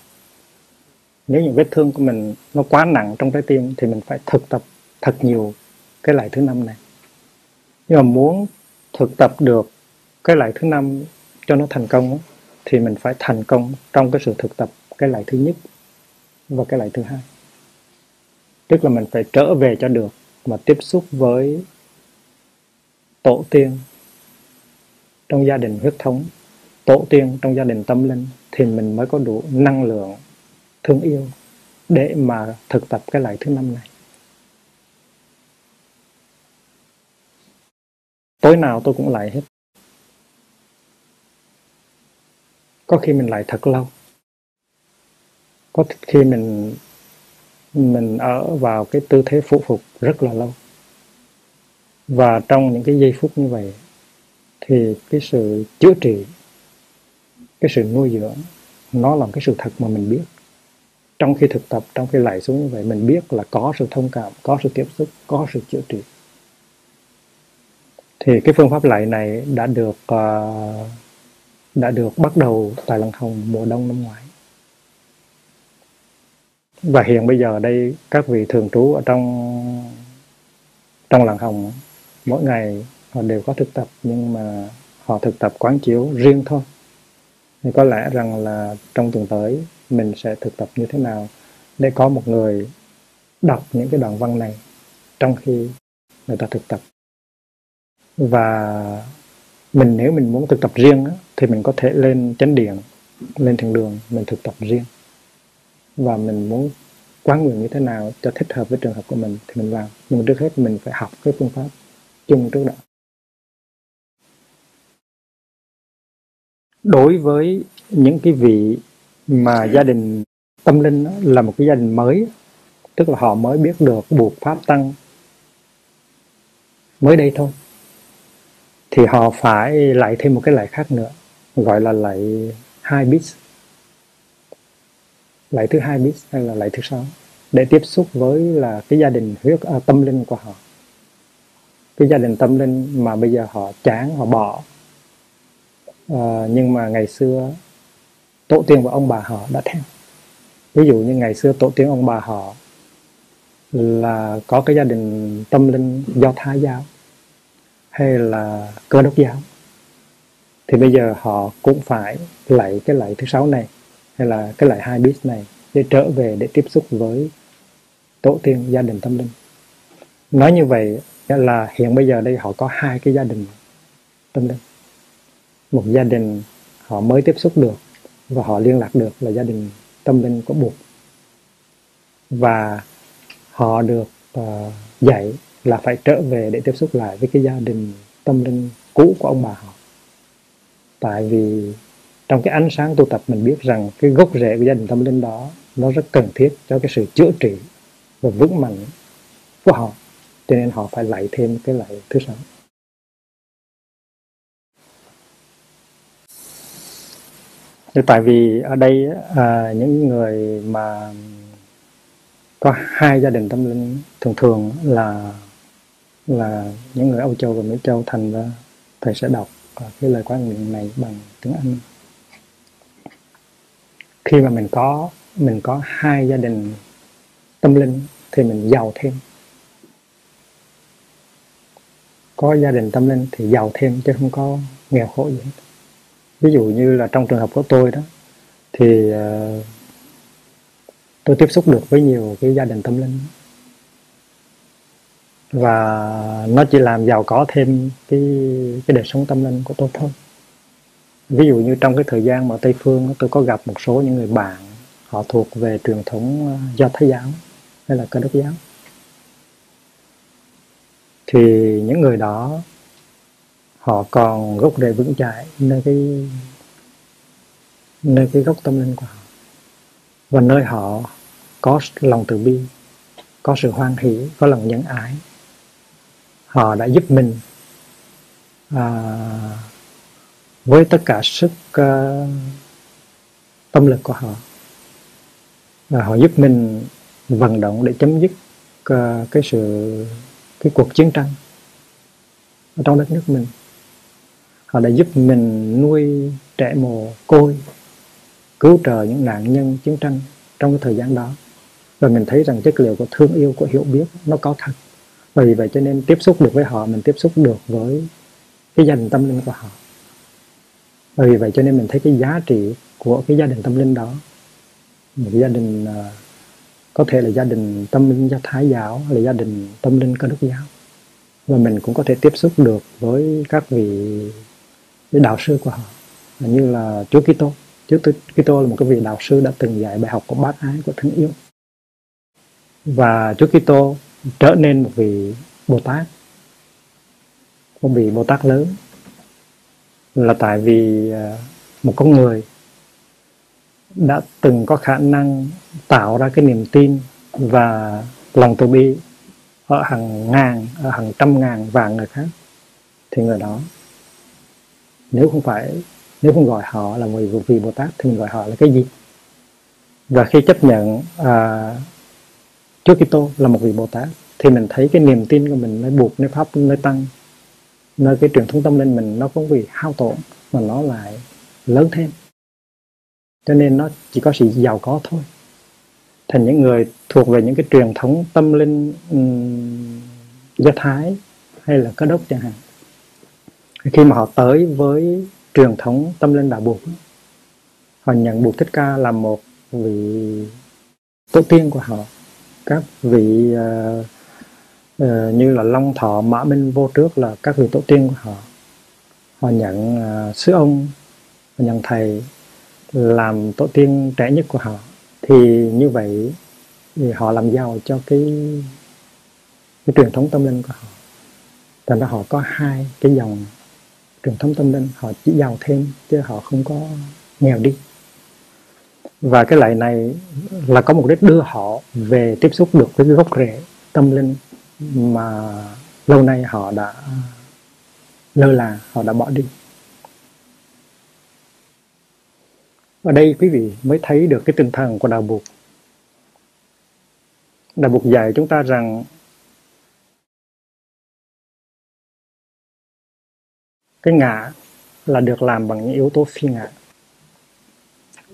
nếu những vết thương của mình nó quá nặng trong trái tim thì mình phải thực tập thật nhiều cái lại thứ năm này. Nhưng mà muốn thực tập được cái lại thứ năm cho nó thành công thì mình phải thành công trong cái sự thực tập cái lại thứ nhất và cái lại thứ hai. Tức là mình phải trở về cho được mà tiếp xúc với tổ tiên trong gia đình huyết thống. Tổ tiên trong gia đình tâm linh thì mình mới có đủ năng lượng, thương yêu để mà thực tập cái lại thứ năm này. Tối nào tôi cũng lại hết. Có khi mình lại thật lâu có khi mình mình ở vào cái tư thế phụ phục rất là lâu. Và trong những cái giây phút như vậy thì cái sự chữa trị cái sự nuôi dưỡng nó là cái sự thật mà mình biết. Trong khi thực tập trong khi lại xuống như vậy mình biết là có sự thông cảm có sự tiếp xúc có sự chữa trị. Thì cái phương pháp lại này đã được uh, đã được bắt đầu tại lần hồng mùa đông năm ngoái và hiện bây giờ đây, các vị thường trú ở trong trong làng hồng, mỗi ngày họ đều có thực tập, nhưng mà họ thực tập quán chiếu riêng thôi. Thì có lẽ rằng là trong tuần tới mình sẽ thực tập như thế nào để có một người đọc những cái đoạn văn này trong khi người ta thực tập. Và mình nếu mình muốn thực tập riêng thì mình có thể lên chánh điện, lên thiền đường mình thực tập riêng và mình muốn quán nguyện như thế nào cho thích hợp với trường hợp của mình thì mình vào. Nhưng mà trước hết mình phải học cái phương pháp chung trước đã. Đối với những cái vị mà gia đình tâm linh là một cái gia đình mới, tức là họ mới biết được buộc pháp tăng mới đây thôi, thì họ phải lại thêm một cái lại khác nữa, gọi là lại hai bits lại thứ hai biết hay là lại thứ sáu? Để tiếp xúc với là cái gia đình huyết à, tâm linh của họ. Cái gia đình tâm linh mà bây giờ họ chán họ bỏ. À, nhưng mà ngày xưa tổ tiên và ông bà họ đã theo. Ví dụ như ngày xưa tổ tiên ông bà họ là có cái gia đình tâm linh do thái giáo hay là cơ đốc giáo. Thì bây giờ họ cũng phải lạy cái lại thứ sáu này hay là cái lại hai bit này để trở về để tiếp xúc với tổ tiên gia đình tâm linh. Nói như vậy là hiện bây giờ đây họ có hai cái gia đình tâm linh. Một gia đình họ mới tiếp xúc được và họ liên lạc được là gia đình tâm linh của Bụt. Và họ được uh, dạy là phải trở về để tiếp xúc lại với cái gia đình tâm linh cũ của ông bà họ. Tại vì trong cái ánh sáng tu tập mình biết rằng cái gốc rễ của gia đình tâm linh đó nó rất cần thiết cho cái sự chữa trị và vững mạnh của họ. Cho nên họ phải lại thêm cái lại thứ sáu. Thì tại vì ở đây à, những người mà có hai gia đình tâm linh thường thường là là những người Âu Châu và Mỹ Châu thành ra thầy sẽ đọc cái lời quan niệm này bằng tiếng Anh khi mà mình có mình có hai gia đình tâm linh thì mình giàu thêm. Có gia đình tâm linh thì giàu thêm chứ không có nghèo khổ gì hết. Ví dụ như là trong trường hợp của tôi đó thì uh, tôi tiếp xúc được với nhiều cái gia đình tâm linh. Và nó chỉ làm giàu có thêm cái cái đời sống tâm linh của tôi thôi ví dụ như trong cái thời gian mà tây phương tôi có gặp một số những người bạn họ thuộc về truyền thống ờ, do thái giáo hay là cơ đốc giáo. Thì những người đó họ còn gốc rễ vững chãi nơi cái nơi cái gốc tâm linh của họ. Và nơi họ có lòng từ bi có sự hoan hỷ có lòng nhân ái. Họ đã giúp mình à, với tất cả sức uh, tâm lực của họ. Và họ giúp mình vận động để chấm dứt uh, cái sự cái cuộc chiến tranh ở trong đất nước mình. Họ đã giúp mình nuôi trẻ mồ côi cứu trợ những nạn nhân chiến tranh trong cái thời gian đó. Và mình thấy rằng chất liệu của thương yêu của hiểu biết nó có thật. Bởi vì vậy cho nên tiếp xúc được với họ mình tiếp xúc được với cái gia đình tâm linh của họ và vì vậy cho nên mình thấy cái giá trị của cái gia đình tâm linh đó. Một gia đình à, có thể là gia đình tâm linh do thái giáo hay là gia đình tâm linh cơ đốc giáo. Và mình cũng có thể tiếp xúc được với các vị đạo sư của họ. Như là Chúa Kitô. Chúa Kitô là một cái vị đạo sư đã từng dạy bài học của bác ái của thương yêu. Và Chúa Kitô trở nên một vị Bồ Tát. Một vị Bồ Tát lớn là tại vì à, một con người đã từng có khả năng tạo ra cái niềm tin và lòng từ bi ở hàng ngàn ở hàng trăm ngàn vàng người khác thì người đó nếu không phải nếu không gọi họ là một vị bồ tát thì mình gọi họ là cái gì? Và khi chấp nhận à, Chúa Kitô là một vị Bồ Tát thì mình thấy cái niềm tin của mình nó buộc nó pháp nó tăng nơi cái truyền thống tâm linh mình nó không bị hao tổn mà nó lại lớn thêm. Cho nên nó chỉ có sự giàu có thôi. Thành những người thuộc về những cái truyền thống tâm linh um, do thái hay là cơ đốc chẳng hạn khi mà họ tới với truyền thống tâm linh đạo buộc họ nhận buộc thích ca là một vị tổ tiên của họ. Các vị uh, uh, như là long thọ mã minh vô trước là các vị tổ tiên của họ. Họ nhận ờ, uh, sư ông họ nhận thầy làm tổ tiên trẻ nhất của họ. Thì như vậy thì họ làm giàu cho cái cái truyền thống tâm linh của họ. Thành ra họ có hai cái dòng truyền thống tâm linh họ chỉ giàu thêm chứ họ không có nghèo đi. Và cái lạy này là có mục đích đưa họ về tiếp xúc được với cái gốc rễ tâm linh mà lâu nay họ đã lơ là, họ đã bỏ đi. Ở đây quý vị mới thấy được cái tinh thần của đạo buộc đạo buộc dạy chúng ta rằng cái ngã là được làm bằng những yếu tố phi ngã.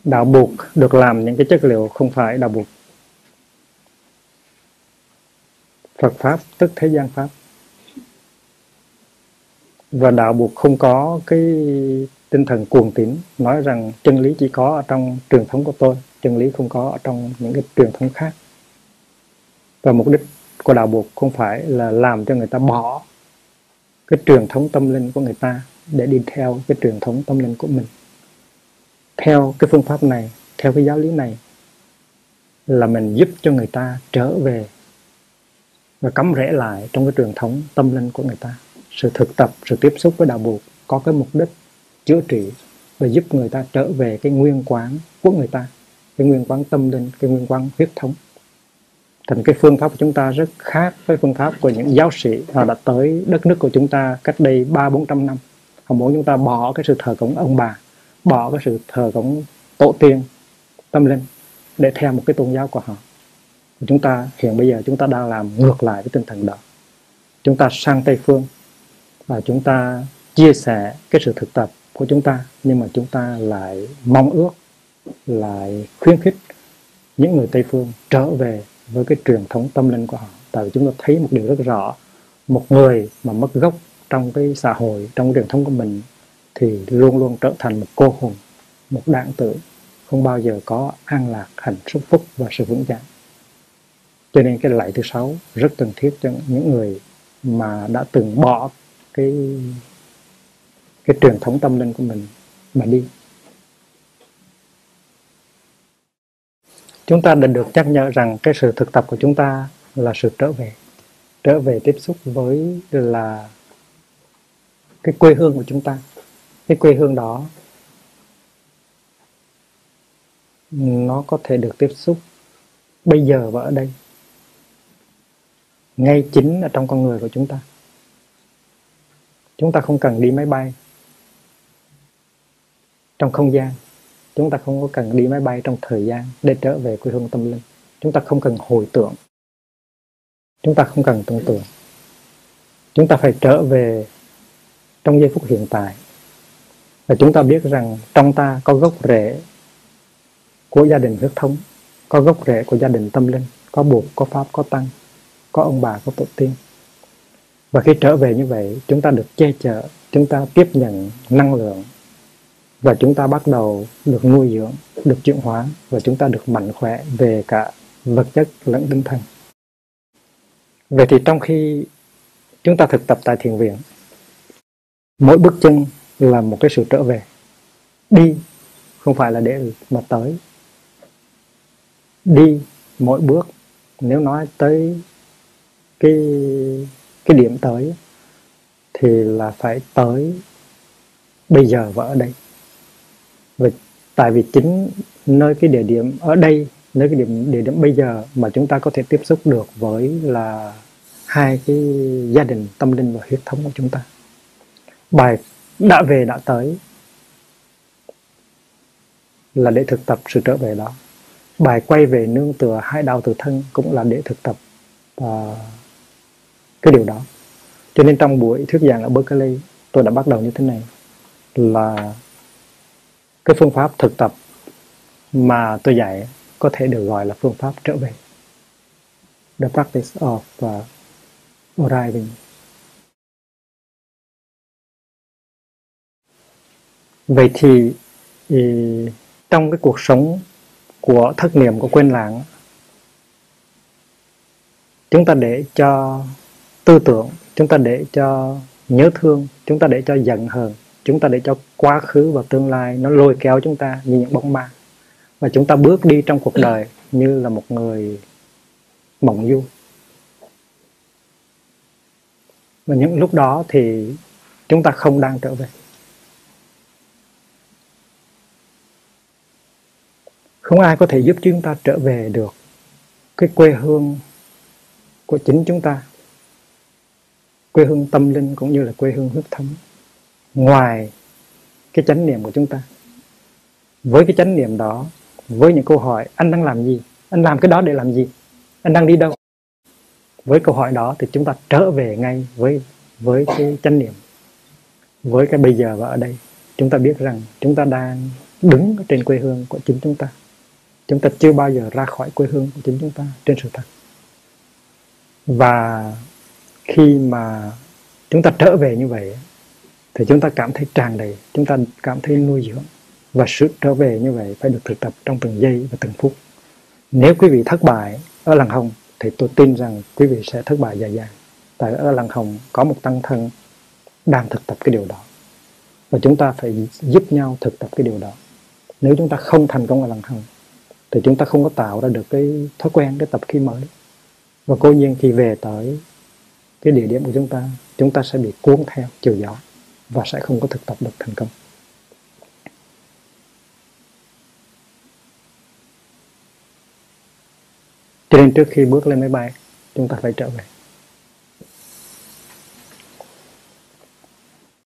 Đạo buộc được làm những cái chất liệu không phải đạo buộc Phật pháp, tức thế gian pháp. Và đạo buộc không có cái tinh thần cuồng tín, nói rằng chân lý chỉ có ở trong truyền thống của tôi, chân lý không có ở trong những cái truyền thống khác. Và mục đích của đạo buộc không phải là làm cho người ta bỏ cái truyền thống tâm linh của người ta để đi theo cái truyền thống tâm linh của mình. Theo cái phương pháp này, theo cái giáo lý này là mình giúp cho người ta trở về và cắm rễ lại trong cái truyền thống tâm linh của người ta. Sự thực tập, sự tiếp xúc với đạo buộc có cái mục đích chữa trị và giúp người ta trở về cái nguyên quán của người ta, cái nguyên quán tâm linh, cái nguyên quán huyết thống. Thành cái phương pháp của chúng ta rất khác với phương pháp của những giáo sĩ họ đã tới đất nước của chúng ta cách đây ba, bốn trăm năm. Họ muốn chúng ta bỏ cái sự thờ cúng ông bà, bỏ cái sự thờ cúng tổ tiên tâm linh để theo một cái tôn giáo của họ chúng ta, hiện bây giờ chúng ta đang làm ngược lại với tinh thần đó. Chúng ta sang tây phương và chúng ta chia sẻ cái sự thực tập của chúng ta, nhưng mà chúng ta lại mong ước, lại khuyến khích những người tây phương trở về với cái truyền thống tâm linh của họ. Tại vì chúng ta thấy một điều rất rõ, một người mà mất gốc trong cái xã hội, trong cái truyền thống của mình, thì luôn luôn trở thành một cô hồn một đảng tử, không bao giờ có an lạc, hạnh phúc phúc và sự vững chãi cho nên cái lạy thứ sáu rất cần thiết cho những người mà đã từng bỏ cái cái truyền thống tâm linh của mình, mà đi. Chúng ta đã được nhắc nhở rằng cái sự thực tập của chúng ta là sự trở về trở về tiếp xúc với là cái quê hương của chúng ta. Cái quê hương đó, nó có thể được tiếp xúc bây giờ và ở đây ngay chính ở trong con người của chúng ta. Chúng ta không cần đi máy bay trong không gian. Chúng ta không có cần đi máy bay trong thời gian để trở về quê hương tâm linh. Chúng ta không cần hồi tưởng. Chúng ta không cần tưởng tượng. Chúng ta phải trở về trong giây phút hiện tại. Và chúng ta biết rằng trong ta có gốc rễ của gia đình huyết thống, có gốc rễ của gia đình tâm linh, có buộc có pháp, có tăng có ông bà, có tổ tiên. Và khi trở về như vậy, chúng ta được che chở, chúng ta tiếp nhận năng lượng, và chúng ta bắt đầu được nuôi dưỡng, được chuyển hóa, và chúng ta được mạnh khỏe về cả vật chất lẫn tinh thần. Vậy thì trong khi chúng ta thực tập tại thiền viện, mỗi bước chân là một cái sự trở về. Đi không phải là để mà tới. Đi mỗi bước, nếu nói tới cái cái điểm tới thì là phải tới bây giờ và ở đây. Và tại vì chính nơi cái địa điểm ở đây nơi cái điểm địa điểm bây giờ mà chúng ta có thể tiếp xúc được với là hai cái gia đình tâm linh và huyết thống của chúng ta. Bài đã về đã tới là để thực tập sự trở về đó. Bài quay về nương tựa hai đạo tự thân cũng là để thực tập uh, cái điều đó. Cho nên trong buổi thuyết giảng ở Berkeley tôi đã bắt đầu như thế này là cái phương pháp thực tập mà tôi dạy có thể được gọi là phương pháp trở về. The practice of uh, arriving. Vậy thì, ừ, trong cái cuộc sống của thất niệm của quên lãng chúng ta để cho tư tưởng chúng ta để cho nhớ thương chúng ta để cho giận hờn chúng ta để cho quá khứ và tương lai nó lôi kéo chúng ta như những bóng ma. Và chúng ta bước đi trong cuộc đời như là một người mộng du. Và những lúc đó thì chúng ta không đang trở về. Không ai có thể giúp chúng ta trở về được cái quê hương của chính chúng ta quê hương tâm linh cũng như là quê hương huyết thống. Ngoài cái chánh niệm của chúng ta, với cái chánh niệm đó, với những câu hỏi, anh đang làm gì? Anh làm cái đó để làm gì? Anh đang đi đâu? Với câu hỏi đó thì chúng ta trở về ngay với với cái chánh niệm. Với cái bây giờ và ở đây, chúng ta biết rằng chúng ta đang đứng trên quê hương của chính chúng ta. Chúng ta chưa bao giờ ra khỏi quê hương của chính chúng ta trên sự thật. Và khi mà chúng ta trở về như vậy thì chúng ta cảm thấy tràn đầy, chúng ta cảm thấy nuôi dưỡng và sự trở về như vậy phải được thực tập trong từng giây và từng phút. Nếu quý vị thất bại ở làng hồng thì tôi tin rằng quý vị sẽ thất bại dài dài. Tại ở làng hồng có một tăng thân đang thực tập cái điều đó. Và chúng ta phải giúp nhau thực tập cái điều đó. Nếu chúng ta không thành công ở làng hồng thì chúng ta không có tạo ra được cái thói quen, cái tập khí mới. Và cố nhiên khi về tới cái địa điểm của chúng ta chúng ta sẽ bị cuốn theo chiều gió và sẽ không có thực tập được thành công. Cho nên trước khi bước lên máy bay, chúng ta phải trở về.